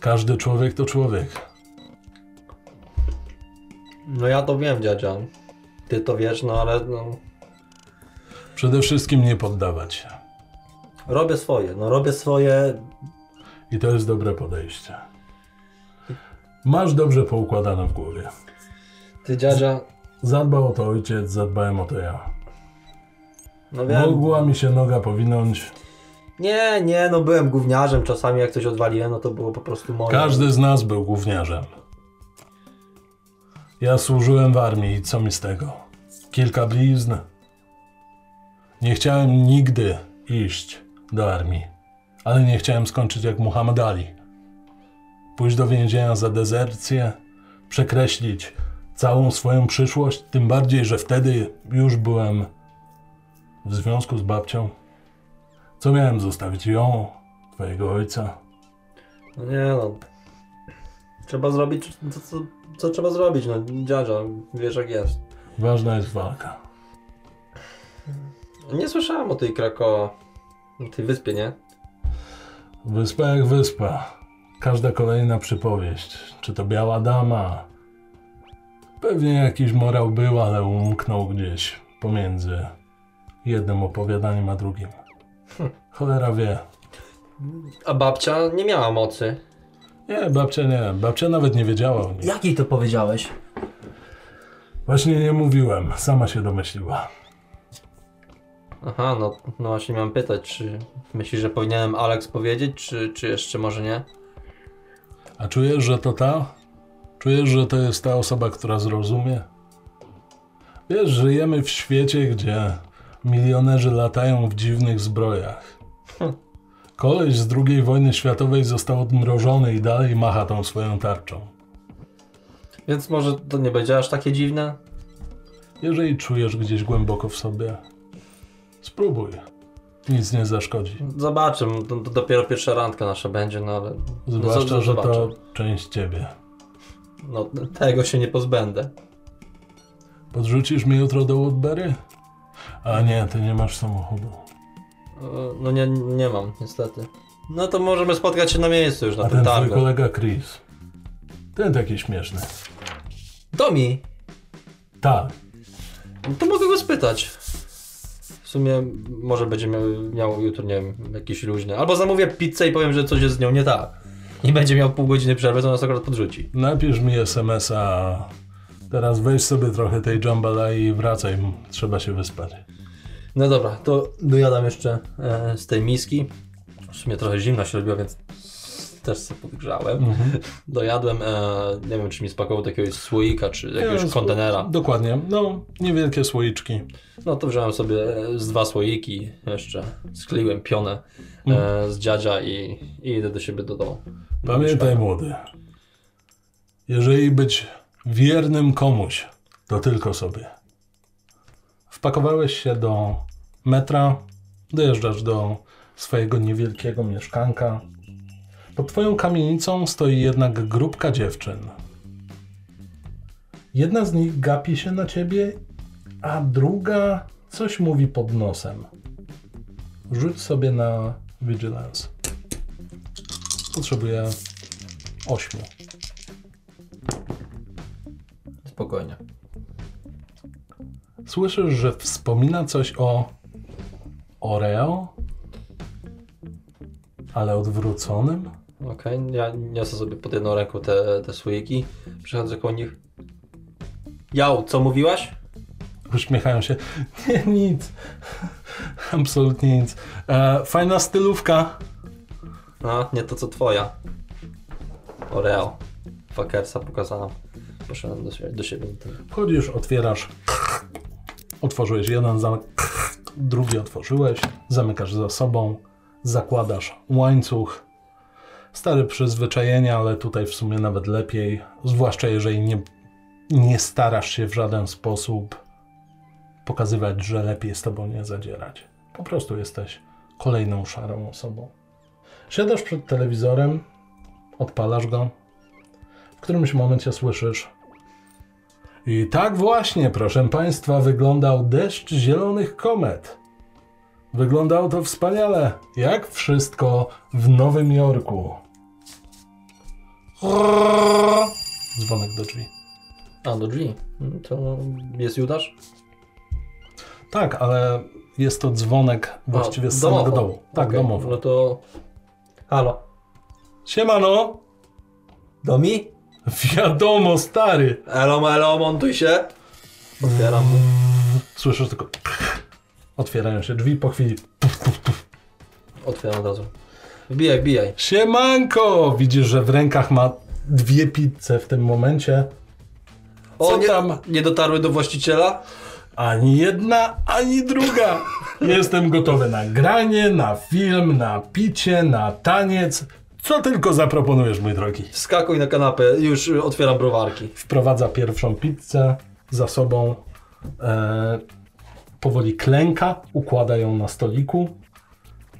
każdy człowiek to człowiek. no ja to wiem, dziadzia. Ty to wiesz, no ale no, Przede wszystkim nie poddawać się. robię swoje. No robię swoje. I to jest dobre podejście. Masz dobrze poukładane w głowie. Ty dziadzia, Zadbał o to ojciec, zadbałem o to ja. no wiem. Mogła mi się noga powinąć. Nie, nie, no byłem gówniarzem. Czasami jak coś odwaliłem, no to było po prostu moje. Każdy z nas był gówniarzem. Ja służyłem w armii i co mi z tego? Kilka blizn. Nie chciałem nigdy iść do armii, ale nie chciałem skończyć jak Muhammad Ali. Pójść do więzienia za dezercję, przekreślić całą swoją przyszłość, tym bardziej, że wtedy już byłem w związku z babcią. Co miałem zostawić ją, twojego ojca? No nie no. Trzeba zrobić, co, co, co trzeba zrobić, no dziadzia, wiesz jak jest. Ważna jest walka. Nie słyszałem o tej Krakoa, o tej wyspie, nie? Wyspa jak wyspa. Każda kolejna przypowieść. Czy to biała dama? Pewnie jakiś morał był, ale umknął gdzieś pomiędzy jednym opowiadaniem a drugim. Cholera wie. A babcia nie miała mocy. Nie, babcia nie. Babcia nawet nie wiedziała o nim. Jakiej to powiedziałeś? Właśnie nie mówiłem, sama się domyśliła. Aha, no, no właśnie miałem pytać, czy myślisz, że powinienem Alex powiedzieć, czy, czy jeszcze może nie? A czujesz, że to ta? Czujesz, że to jest ta osoba, która zrozumie? Wiesz, żyjemy w świecie, gdzie milionerzy latają w dziwnych zbrojach. Hm. Koleś z II wojny światowej został odmrożony i dalej macha tą swoją tarczą. Więc może to nie będzie aż takie dziwne? Jeżeli czujesz gdzieś głęboko w sobie, spróbuj. Nic nie zaszkodzi. Zobaczę, to, to dopiero pierwsza randka nasza będzie, no ale... Zwłaszcza, no, że zobaczę. to część ciebie. No, tego się nie pozbędę. Podrzucisz mnie jutro do Woodbury? A nie, ty nie masz samochodu. E, No nie, nie mam, niestety. No to możemy spotkać się na miejscu już na A tym ten twój kolega Chris. Ten taki śmieszny. Domi, Tak. to mogę go spytać. W sumie może będzie miał, miał jutro, nie wiem, jakiś luźny. Albo zamówię pizzę i powiem, że coś jest z nią nie tak. I będzie miał pół godziny przerwy, to nas akurat podrzuci. Napisz mi SMS-a. Teraz weź sobie trochę tej jambalai i wracaj. Trzeba się wyspać. No dobra, to dojadam jeszcze e, z tej miski. W sumie trochę zimno się robiło, więc też sobie podgrzałem. Mhm. <laughs> Dojadłem, e, nie wiem czy mi spakował do jakiegoś słoika, czy jakiegoś Jest- kontenera. Dokładnie. No, niewielkie słoiczki. No to wziąłem sobie e, z dwa słoiki jeszcze, skleiłem pionę Mhm. e, z dziadzia i, i idę do siebie do domu. Pamiętaj, młody. Jeżeli być wiernym komuś, to tylko sobie. Wpakowałeś się do metra, dojeżdżasz do swojego niewielkiego mieszkanka. Pod twoją kamienicą stoi jednak grupka dziewczyn. Jedna z nich gapi się na ciebie, a druga coś mówi pod nosem. Rzuć sobie na vigilance. Potrzebuję ośmiu. Spokojnie. Słyszysz, że wspomina coś o Oreo? Ale odwróconym? Okej, ja niosę sobie pod jedną ręką te, te słoiki, przychodzę koło nich. Jał, co mówiłaś? Uśmiechają się. <laughs> Nie, nic. Absolutnie nic. E, fajna stylówka. A, nie to co twoja. Oreo. Fakersa pokazałam. Poszedłem do siebie. Do siebie. Wchodzisz, otwierasz. Otworzyłeś jeden zamek, drugi otworzyłeś. Zamykasz za sobą. Zakładasz łańcuch. Stare przyzwyczajenie, ale tutaj w sumie nawet lepiej. Zwłaszcza jeżeli nie, nie starasz się w żaden sposób pokazywać, że lepiej z tobą nie zadzierać. Po prostu jesteś kolejną szarą osobą. Siadasz przed telewizorem, odpalasz go. W którymś momencie słyszysz i tak właśnie, proszę Państwa, wyglądał deszcz zielonych komet. Wyglądało to wspaniale, jak wszystko w Nowym Jorku. Dzwonek do drzwi. A, do drzwi. Mm, To jest Judasz? Tak, ale jest to dzwonek właściwie A, z samego domofon. dołu. Tak, Okej, domowy. No to... Halo. Siemano! Domi? Wiadomo, stary! Elo, elo, montuj się. Otwieram. Słyszysz tylko... Otwierają się drzwi po chwili. Otwieram od razu. Wbijaj, wbijaj. Siemanko! Widzisz, że w rękach ma dwie pizze w tym momencie. O, Co nie, tam? nie dotarły do właściciela? Ani jedna, ani druga. Jestem gotowy na granie, na film, na picie, na taniec. Co tylko zaproponujesz, mój drogi. Wskakuj na kanapę, już otwieram browarki. Wprowadza pierwszą pizzę za sobą. E, powoli klęka, układa ją na stoliku.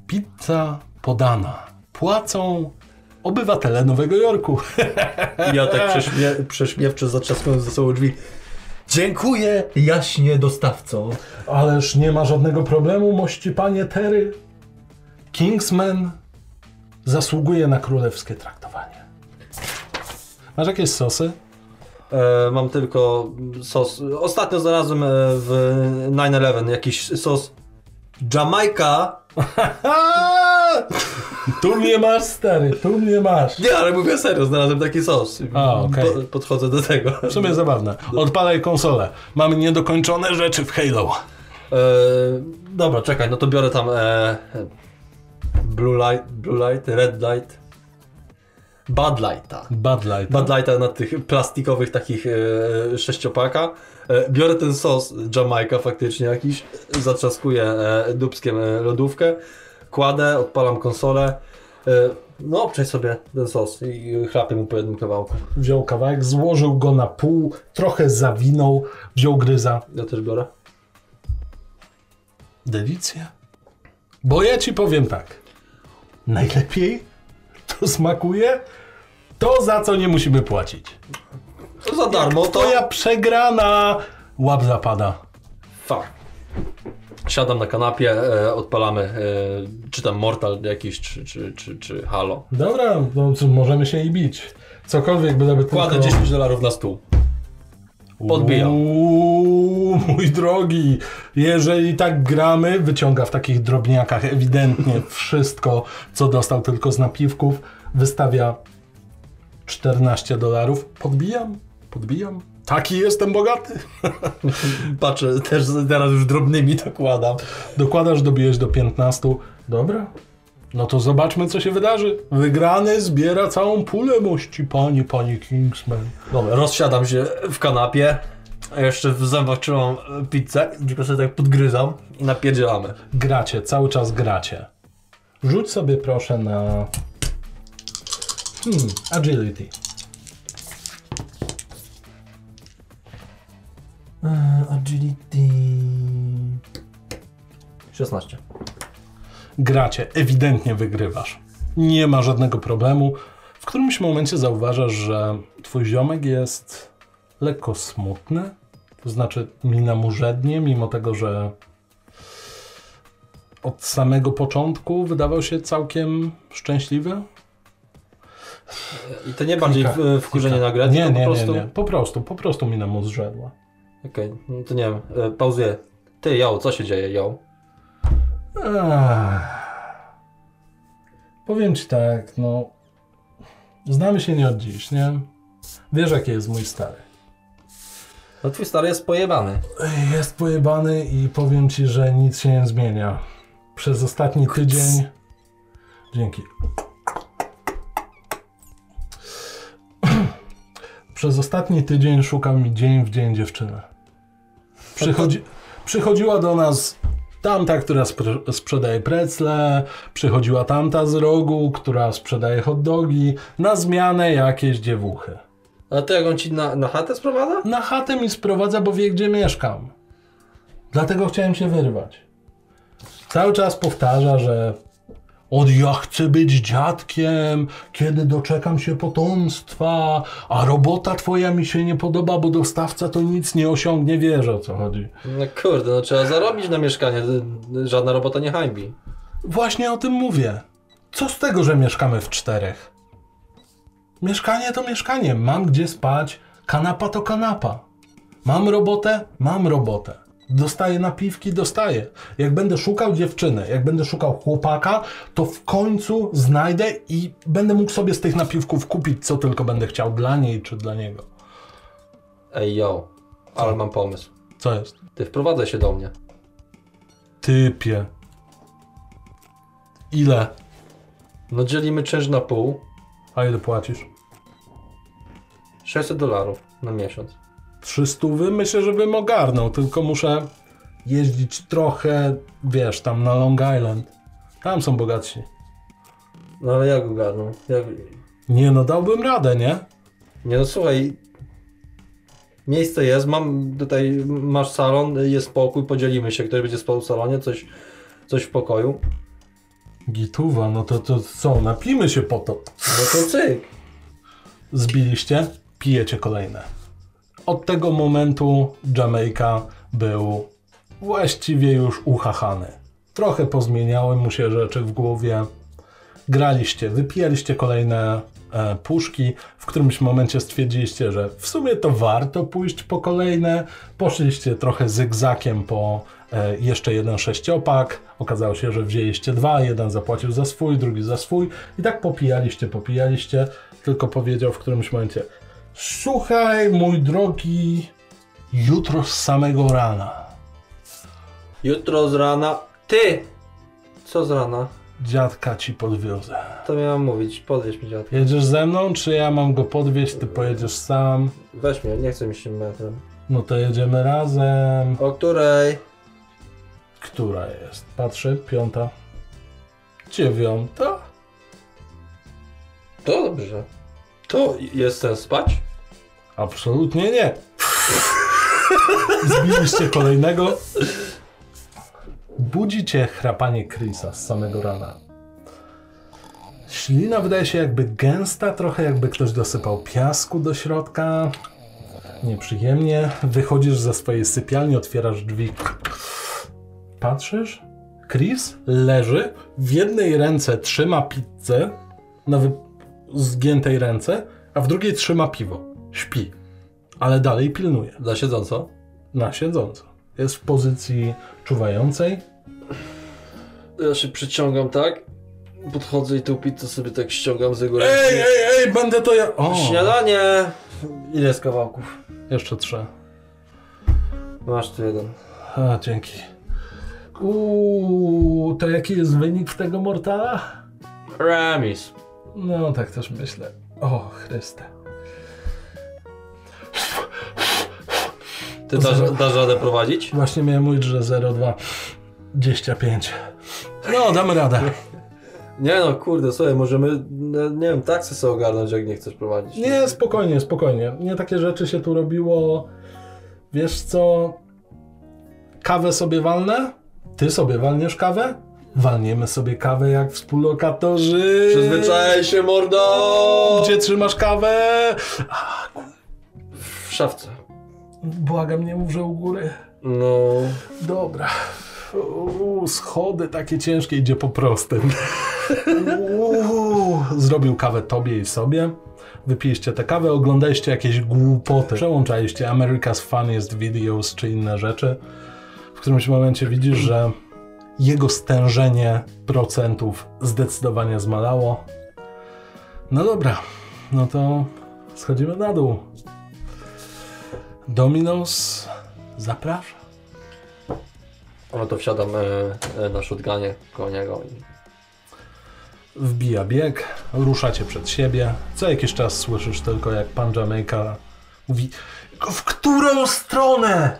Pizza podana. Płacą obywatele Nowego Jorku. <laughs> Ja tak prześmie prześmiewczo zatrzaskując ze sobą drzwi. Dziękuję, jaśnie dostawco. Ależ nie ma żadnego problemu, mości panie Terry. Kingsman zasługuje na królewskie traktowanie. Masz jakieś sosy? E, mam tylko sos. Ostatnio znalazłem e, w 9-11 jakiś sos Jamajka. <laughs> <laughs> Tu mnie masz, stary, tu mnie masz. Nie, ale mówię serio, znalazłem taki sos. A, okej. Po, podchodzę do tego. W sumie zabawne. Odpalaj konsolę. Mamy niedokończone rzeczy w Halo. E, dobra, czekaj, no to biorę tam e, Blue Light, Blue Light, Red Light, Bud Lighta. Bad Light. Bud Lighta na tych plastikowych takich e, sześciopaka. E, biorę ten sos Jamaica faktycznie jakiś, zatrzaskuję e, dubskiem e, lodówkę, kładę, odpalam konsolę. E, no, obczaj sobie ten sos i chlapię mu po jednym kawałku. Wziął kawałek, złożył go na pół, trochę zawinął, wziął gryza. Ja też biorę. Delicja. Bo ja ci powiem tak. Najlepiej to smakuje to, za co nie musimy płacić. To za darmo, to Twoja przegrana łap zapada. Fuck. Siadam na kanapie, e, odpalamy, e, czy tam Mortal jakiś, czy, czy, czy, czy Halo. Dobra, no co, możemy się i bić. Cokolwiek, byleby Kładę tylko... 10 dolarów na stół. podbijam. Uuu, mój drogi, jeżeli tak gramy, wyciąga w takich drobniakach ewidentnie <laughs> wszystko, co dostał tylko z napiwków, wystawia 14 dolarów. Podbijam, podbijam. Taki jestem bogaty. <laughs> Patrzę, też teraz już drobnymi dokładam. Dokładasz, dobijesz do 15. Dobra. No to zobaczmy, co się wydarzy. Wygrany zbiera całą pulę mości, panie, panie Kingsman. Dobra, rozsiadam się w kanapie, a jeszcze w zębach trzymam pizzę, tylko sobie tak podgryzam i napierdzielamy. Gracie, cały czas gracie. Rzuć sobie proszę na... Hmm, agility. Agility... 16. Gracie, ewidentnie wygrywasz. Nie ma żadnego problemu. W którymś momencie zauważasz, że twój ziomek jest lekko smutny. To znaczy mina mu żednie, mimo tego, że od samego początku wydawał się całkiem szczęśliwy. I to nie bardziej wkurzenie na grę, Nie, nie, po prostu... nie, nie. Po prostu, po prostu mina mu zrzedła. Okej, no to nie wiem, e, pauzuję. Ty, yo, co się dzieje? Ach. Powiem ci tak, no. Znamy się nie od dziś, nie? Wiesz, jaki jest mój stary. No twój stary jest pojebany. Jest pojebany i powiem ci, że nic się nie zmienia. Przez ostatni tydzień. Dzięki. <clears throat> Przez ostatni tydzień szukał mi dzień w dzień dziewczyny. Przychodzi, przychodziła do nas tamta, która spr- sprzedaje precle, przychodziła tamta z rogu, która sprzedaje hot dogi, na zmianę jakieś dziewuchy. A to jak on ci na, na chatę sprowadza? Na chatę mi sprowadza, bo wie, gdzie mieszkam. Dlatego chciałem się wyrwać. Cały czas powtarza, że od ja chcę być dziadkiem, kiedy doczekam się potomstwa, a robota twoja mi się nie podoba, bo dostawca to nic nie osiągnie, wiesz o co chodzi. No kurde, no trzeba zarobić na mieszkanie, żadna robota nie hańbi. Właśnie o tym mówię. Co z tego, że mieszkamy w czterech? Mieszkanie to mieszkanie, mam gdzie spać, kanapa to kanapa. Mam robotę, mam robotę. Dostaję napiwki, dostaję. Jak będę szukał dziewczyny, jak będę szukał chłopaka, to w końcu znajdę i będę mógł sobie z tych napiwków kupić, co tylko będę chciał dla niej czy dla niego. Ej, yo, ale mam pomysł. Co jest? Ty wprowadzaj się do mnie. Typie. Ile? No dzielimy czynsz na pół, A ile płacisz? 600 dolarów na miesiąc. 300 myślę, że bym ogarnął, tylko muszę jeździć trochę, wiesz, tam na Long Island. Tam są bogatsi. No ale jak ogarną? Jak... Nie no, dałbym radę, nie? Nie no słuchaj, miejsce jest, mam tutaj, masz salon, jest pokój, podzielimy się, ktoś będzie spał w salonie, coś, coś w pokoju. Gituwa, no to, to co, napijmy się po to. No to cyk. Zbiliście, pijecie kolejne. Od tego momentu Jamaica był właściwie już uchachany. Trochę pozmieniały mu się rzeczy w głowie. Graliście, wypijaliście kolejne e, puszki. W którymś momencie stwierdziliście, że w sumie to warto pójść po kolejne. Poszliście trochę zygzakiem po e, jeszcze jeden sześciopak. Okazało się, że wzięliście dwa. Jeden zapłacił za swój, drugi za swój. I tak popijaliście, popijaliście. Tylko powiedział w którymś momencie Słuchaj, mój drogi, jutro z samego rana. Jutro z rana... Ty! Co z rana? Dziadka ci podwiozę. To miałem mówić, podwieź mi dziadka. Jedziesz ze mną, czy ja mam go podwieźć, ty pojedziesz sam? Weź mnie, nie chcę mi się metrem. No to jedziemy razem. O której? Która jest? Patrzę, piąta. Dziewiąta? To dobrze. To jest sens spać? Absolutnie nie. Zbiliście kolejnego. Budzi cię chrapanie Chrisa z samego rana. Ślina wydaje się jakby gęsta, trochę jakby ktoś dosypał piasku do środka. Nieprzyjemnie. Wychodzisz ze swojej sypialni, otwierasz drzwi. Patrzysz? Chris leży, w jednej ręce trzyma pizzę na zgiętej ręce, a w drugiej trzyma piwo. Śpi, ale dalej pilnuje. Za siedząco? Na siedząco. Jest w pozycji czuwającej. Ja się przyciągam tak, podchodzę i tą pizzę sobie tak ściągam z jego Ej, ej, ej, będę to ja. O, Śniadanie! Ile jest kawałków? jeszcze trzy. Masz tu jeden. A, dzięki. Uuu, to jaki jest wynik tego mortala? Remis. No, tak też myślę. O, Chryste. Ty dasz, dasz radę prowadzić? Właśnie miałem mówić, że 0,2. 25. No, damy radę. Nie no, kurde, słuchaj, możemy, no, nie wiem, taksy sobie ogarnąć, jak nie chcesz prowadzić. Nie, spokojnie, spokojnie. Nie takie rzeczy się tu robiło. Wiesz co? Kawę sobie walnę? Ty sobie walniesz kawę? Walniemy sobie kawę jak współlokatorzy. Przyzwyczaj się, mordo! Gdzie trzymasz kawę? W szafce. Błagam, nie mów, że u góry. No, Dobra. Uuu, schody takie ciężkie, idzie po prostym. Uuu, <laughs> zrobił kawę tobie i sobie. Wypiliście tę kawę, oglądaliście jakieś głupoty. Przełączaliście America's Funniest Videos czy inne rzeczy. W którymś momencie widzisz, że jego stężenie procentów zdecydowanie zmalało. No dobra, no to schodzimy na dół. Dominos zaprasza. no to wsiadam e, e, na shotgunie koło niego i Wbija bieg, ruszacie przed siebie. Co jakiś czas słyszysz tylko, jak pan Jamaica mówi w którą stronę?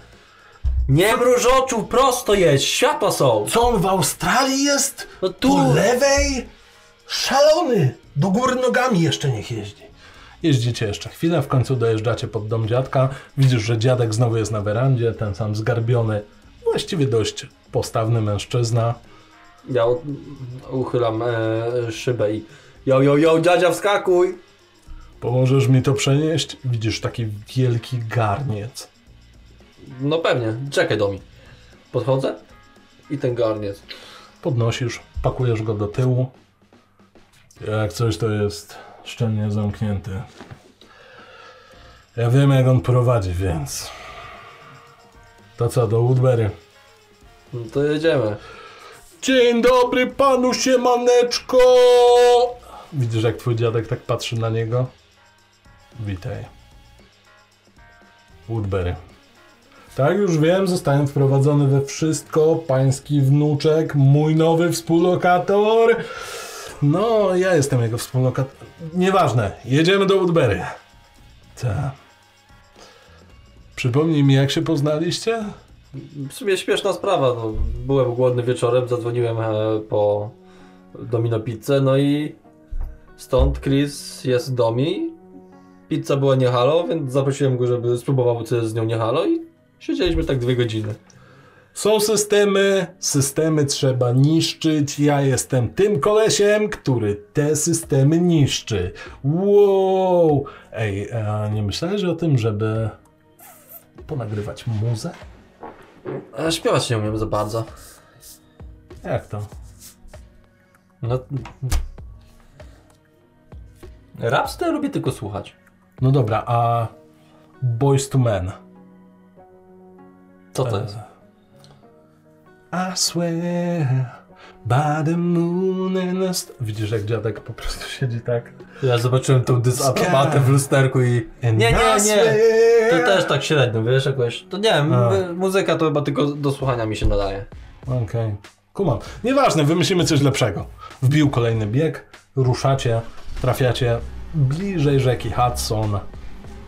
Nie mruż oczu, prosto jedź, światła są! Co on w Australii jest? No tu! Po lewej? Szalony! Do góry nogami jeszcze niech jeździ. Jeździcie jeszcze chwilę, w końcu dojeżdżacie pod dom dziadka. Widzisz, że dziadek znowu jest na werandzie, ten sam zgarbiony, właściwie dość postawny mężczyzna. Ja uchylam e, szybę i yo, yo, yo, dziadzia wskakuj! Pomożesz mi to przenieść? Widzisz taki wielki garniec. No pewnie, czekaj do mi. Podchodzę i ten garniec. Podnosisz, pakujesz go do tyłu. Jak coś to jest szczelnie zamknięty. Ja wiem jak on prowadzi, więc... To co, do Woodbury? No to jedziemy. Dzień dobry panu siemaneczko! Widzisz jak twój dziadek tak patrzy na niego? Witaj. Woodbury. Tak, już wiem, zostałem wprowadzony we wszystko. Pański wnuczek, mój nowy współlokator. No, ja jestem jego współlokator. Nieważne, jedziemy do Woodbury. Tak. Przypomnij mi, jak się poznaliście? W sumie śmieszna sprawa. No, byłem głodny wieczorem, zadzwoniłem e, po Domino Pizzę, no i stąd Chris jest Domi. Pizza była nie halo, więc zaprosiłem go, żeby spróbował co jest z nią nie halo i siedzieliśmy tak dwie godziny. Są systemy, systemy trzeba niszczyć. Ja jestem tym kolesiem, który te systemy niszczy. Wow! Ej, nie myślałeś o tym, żeby ponagrywać muzę? A śpiewać nie umiem za bardzo. Jak to? No, Raps to ja lubię tylko słuchać. No dobra, a Boys to Men? Co to E, jest? I swear by the moon and the st- Widzisz jak dziadek po prostu <laughs> siedzi tak? Ja zobaczyłem tą dysaprobatę w lusterku i... Nie, nie, nie. To też tak średnio, wiesz, jakoś... To nie wiem, A. muzyka to chyba tylko do słuchania mi się nadaje. Okej. Kumam. Nieważne, wymyślimy coś lepszego. Wbił kolejny bieg, ruszacie, trafiacie bliżej rzeki Hudson.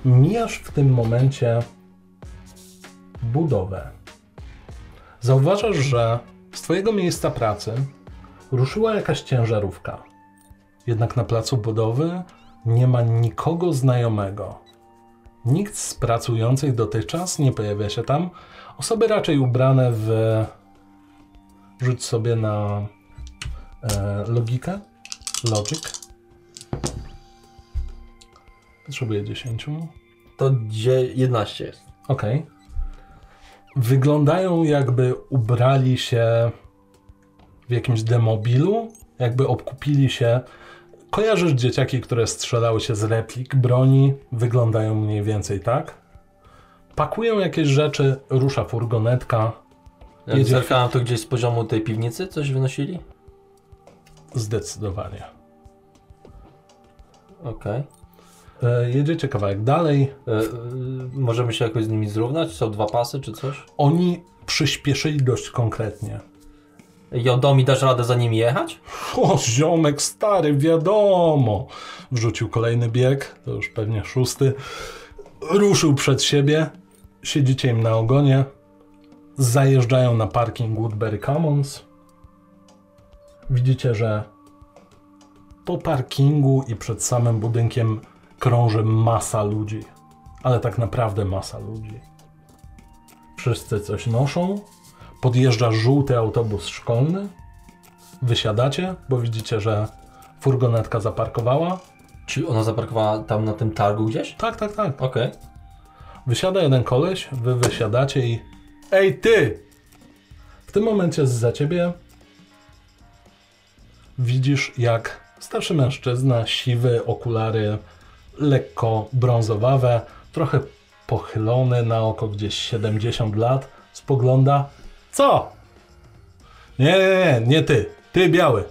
Mijasz w tym momencie budowę. Zauważasz, że z twojego miejsca pracy ruszyła jakaś ciężarówka. Jednak na placu budowy nie ma nikogo znajomego. Nikt z pracujących dotychczas nie pojawia się tam. Osoby raczej ubrane w Rzuć sobie na e, logikę. Logic. Potrzebuję 10. To gdzie 11 jest. Okej. Wyglądają jakby ubrali się w jakimś demobilu, jakby obkupili się. Kojarzysz dzieciaki, które strzelały się z replik broni? Wyglądają mniej więcej tak. Pakują jakieś rzeczy, rusza furgonetka. Jak Jedzie- zerkałem to gdzieś z poziomu tej piwnicy coś wynosili? Zdecydowanie. Okej. E, jedziecie kawałek dalej. E, e, możemy się jakoś z nimi zrównać? Są dwa pasy czy coś? Oni przyspieszyli dość konkretnie. Jodomi dasz radę za nimi jechać? O, ziomek stary, wiadomo. Wrzucił kolejny bieg, to już pewnie szósty. Ruszył przed siebie. Siedzicie im na ogonie. Zajeżdżają na parking Woodbury Commons. Widzicie, że po parkingu i przed samym budynkiem krąży masa ludzi. Ale tak naprawdę masa ludzi. Wszyscy coś noszą. Podjeżdża żółty autobus szkolny. Wysiadacie, bo widzicie, że furgonetka zaparkowała. Czy ona zaparkowała tam na tym targu gdzieś? Tak, tak, tak. Okej. Wysiada jeden koleś, wy wysiadacie i... Ej, ty! W tym momencie za ciebie widzisz, jak starszy mężczyzna, siwy, okulary lekko brązowawe, trochę pochylony na oko gdzieś 70 lat, spogląda. Co? Nie, nie, nie, nie ty. Ty biały.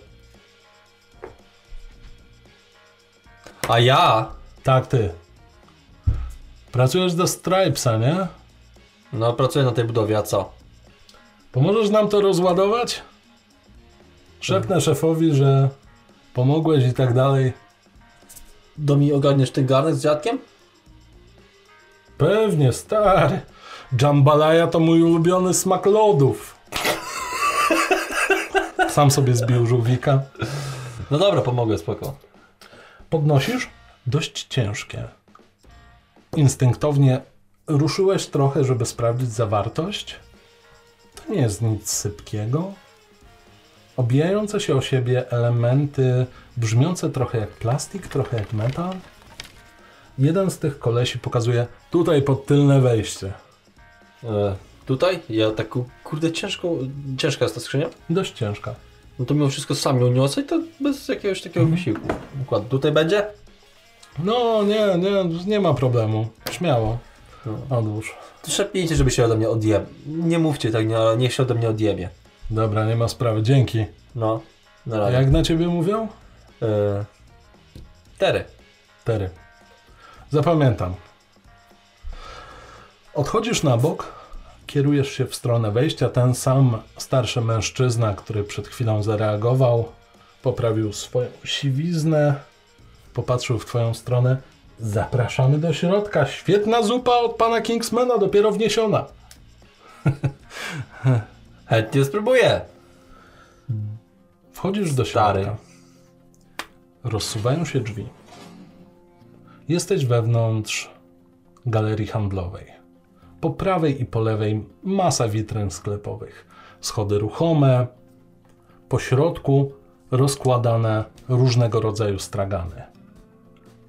A ja? Tak, ty. Pracujesz do Stripesa, nie? No pracuję na tej budowie, a co? Pomożesz nam to rozładować? Szepnę szefowi, że pomogłeś i tak dalej. Do mi ogarniesz ten garnek z dziadkiem? Pewnie, stary. Jambalaya to mój ulubiony smak lodów. Sam sobie zbił żółwika. No dobra, pomogę, spoko. Podnosisz? Dość ciężkie. Instynktownie ruszyłeś trochę, żeby sprawdzić zawartość. To nie jest nic sypkiego. Obijające się o siebie elementy, brzmiące trochę jak plastik, trochę jak metal. Jeden z tych kolesi pokazuje tutaj pod tylne wejście. E, tutaj? Ja tak ku- kurde ciężko, ciężka jest ta skrzynia? Dość ciężka. No to mimo wszystko sam ją niosę i to bez jakiegoś takiego wysiłku. Układ tutaj będzie? No, nie, nie, nie ma problemu. Śmiało. No. Odłóż. To szepnijcie, żeby się ode mnie odjeb... Nie mówcie tak, nie, niech się ode mnie odjebie. Dobra, nie ma sprawy. Dzięki. No, na A razie. jak na ciebie mówią? E, Tery. Tery. Zapamiętam. Odchodzisz na bok, kierujesz się w stronę wejścia. Ten sam starszy mężczyzna, który przed chwilą zareagował, poprawił swoją siwiznę, popatrzył w twoją stronę. Zapraszamy do środka. Świetna zupa od pana Kingsmana, dopiero wniesiona. <laughs> Chętnie spróbuję. Wchodzisz do Stary. środka. Rozsuwają się drzwi. Jesteś wewnątrz galerii handlowej. Po prawej i po lewej masa witryn sklepowych. Schody ruchome. Po środku rozkładane różnego rodzaju stragany.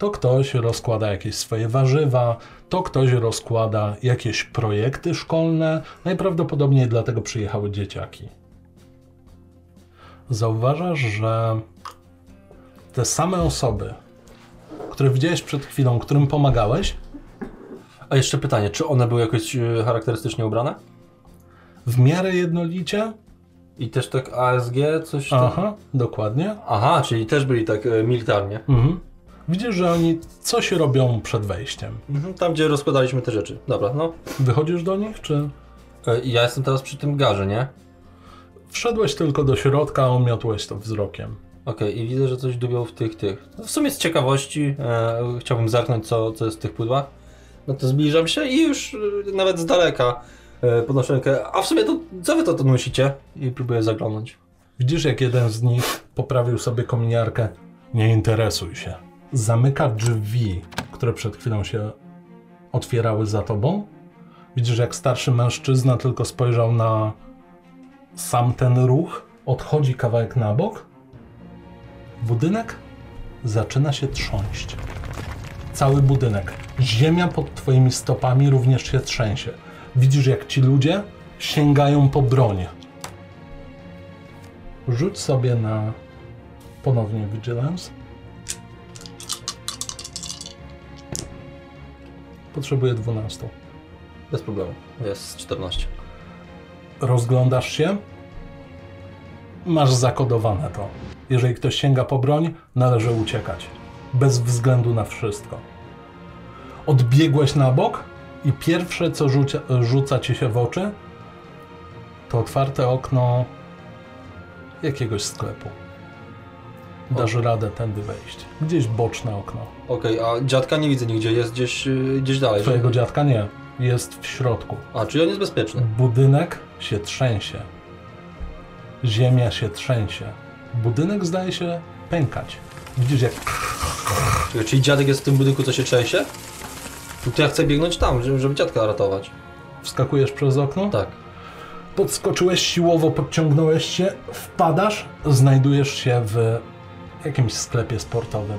To ktoś rozkłada jakieś swoje warzywa, to ktoś rozkłada jakieś projekty szkolne. Najprawdopodobniej dlatego przyjechały dzieciaki zauważasz, że te same osoby, które widziałeś przed chwilą, którym pomagałeś, A jeszcze pytanie, czy one były jakoś e, charakterystycznie ubrane? w miarę jednolicie. I też tak ASG, coś tam? Aha, dokładnie. Aha, czyli też byli tak e, militarnie. Mhm. Widzisz, że oni coś robią przed wejściem. Mhm, tam, gdzie rozkładaliśmy te rzeczy. Dobra, no. Wychodzisz do nich, czy E, ja jestem teraz przy tym garze, nie? wszedłeś tylko do środka, a omiotłeś to wzrokiem? Okej, i widzę, że coś dubią w tych, tych. No w sumie z ciekawości e, chciałbym zerknąć, co, co jest w tych pudłach. No to zbliżam się i już e, nawet z daleka e, podnoszę rękę. A w sumie to co wy to, to nosicie? I próbuję zaglądnąć. Widzisz, jak jeden z nich poprawił sobie kominiarkę. Nie interesuj się. Zamyka drzwi, które przed chwilą się otwierały za tobą. Widzisz, jak starszy mężczyzna tylko spojrzał na sam ten ruch, odchodzi kawałek na bok. Budynek zaczyna się trząść. Cały budynek. Ziemia pod twoimi stopami również się trzęsie. Widzisz, jak ci ludzie sięgają po broń. Rzuć sobie na ponownie Vigilance. Potrzebuję 12. Bez problemu. Jest 14. Rozglądasz się. Masz zakodowane to. Jeżeli ktoś sięga po broń, należy uciekać. Bez względu na wszystko. Odbiegłeś na bok i pierwsze, co rzucia, rzuca ci się w oczy, to otwarte okno jakiegoś sklepu. Dasz radę tędy wejść. Gdzieś boczne okno. Okej, a dziadka nie widzę nigdzie, jest gdzieś, e, gdzieś dalej. Twojego dziadka nie. Jest w środku. A, czyli on jest bezpieczny. Budynek się trzęsie. Ziemia się trzęsie. Budynek zdaje się pękać. Widzisz, jak Czyli dziadek jest w tym budynku, co się trzęsie? To ja chcę biegnąć tam, żeby, żeby dziadka ratować. wskakujesz przez okno, Tak. podskoczyłeś siłowo, podciągnąłeś się, wpadasz, znajdujesz się w jakimś sklepie sportowym.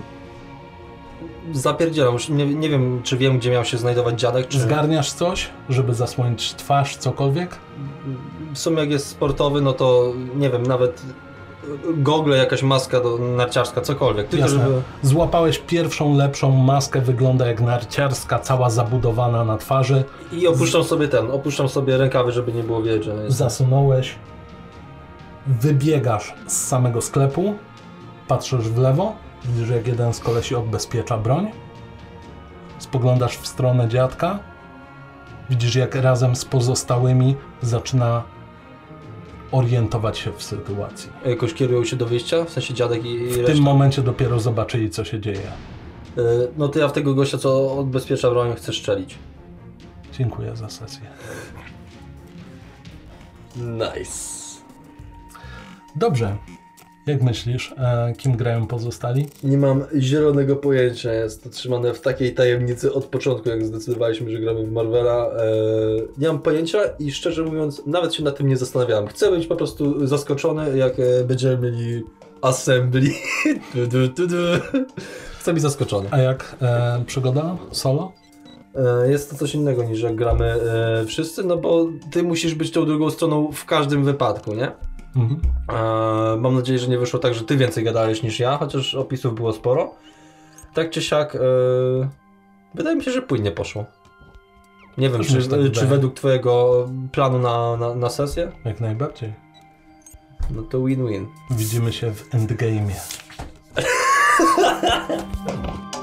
Zapierdzielam, już nie, nie wiem, czy wiem, gdzie miał się znajdować dziadek, czy... Zgarniasz coś, żeby zasłonić twarz, cokolwiek? W sumie jak jest sportowy, no to nie wiem, nawet gogle, jakaś maska do narciarska, cokolwiek. Tylko Jasne. żeby... Złapałeś pierwszą, lepszą maskę, wygląda jak narciarska, cała zabudowana na twarzy. I opuszczam sobie ten, opuszczam sobie rękawy, żeby nie było widać, że jest... Zasunąłeś, wybiegasz z samego sklepu, patrzysz w lewo, widzisz jak jeden z kolesi odbezpiecza broń, spoglądasz w stronę dziadka, widzisz jak razem z pozostałymi zaczyna orientować się w sytuacji. Jakoś kierują się do wyjścia, w sensie dziadek i, W reszta. tym momencie dopiero zobaczyli co się dzieje. Y, No to ja w tego gościa, co odbezpiecza broń, chcę strzelić. Dziękuję za sesję. Nice. Dobrze. Jak myślisz, e, kim grają pozostali? Nie mam zielonego pojęcia, jest to trzymane w takiej tajemnicy od początku, jak zdecydowaliśmy, że gramy w Marvela. Eee, nie mam pojęcia i szczerze mówiąc, nawet się nad tym nie zastanawiałem. Chcę być po prostu zaskoczony, jak e, będziemy mieli assembly. <laughs> du, du, du, du. Chcę być zaskoczony. A jak e, przygoda solo? E, jest to coś innego niż jak gramy e, wszyscy, no bo ty musisz być tą drugą stroną w każdym wypadku, nie? Mhm. Eee, mam nadzieję, że nie wyszło tak, że ty więcej gadałeś niż ja, chociaż opisów było sporo. Tak czy siak, eee, wydaje mi się, że płynnie poszło. Nie wiem, Też czy, się tak czy wydaje. według twojego planu na, na, na sesję? Jak najbardziej. No to win-win. Widzimy się w endgame'ie. <laughs>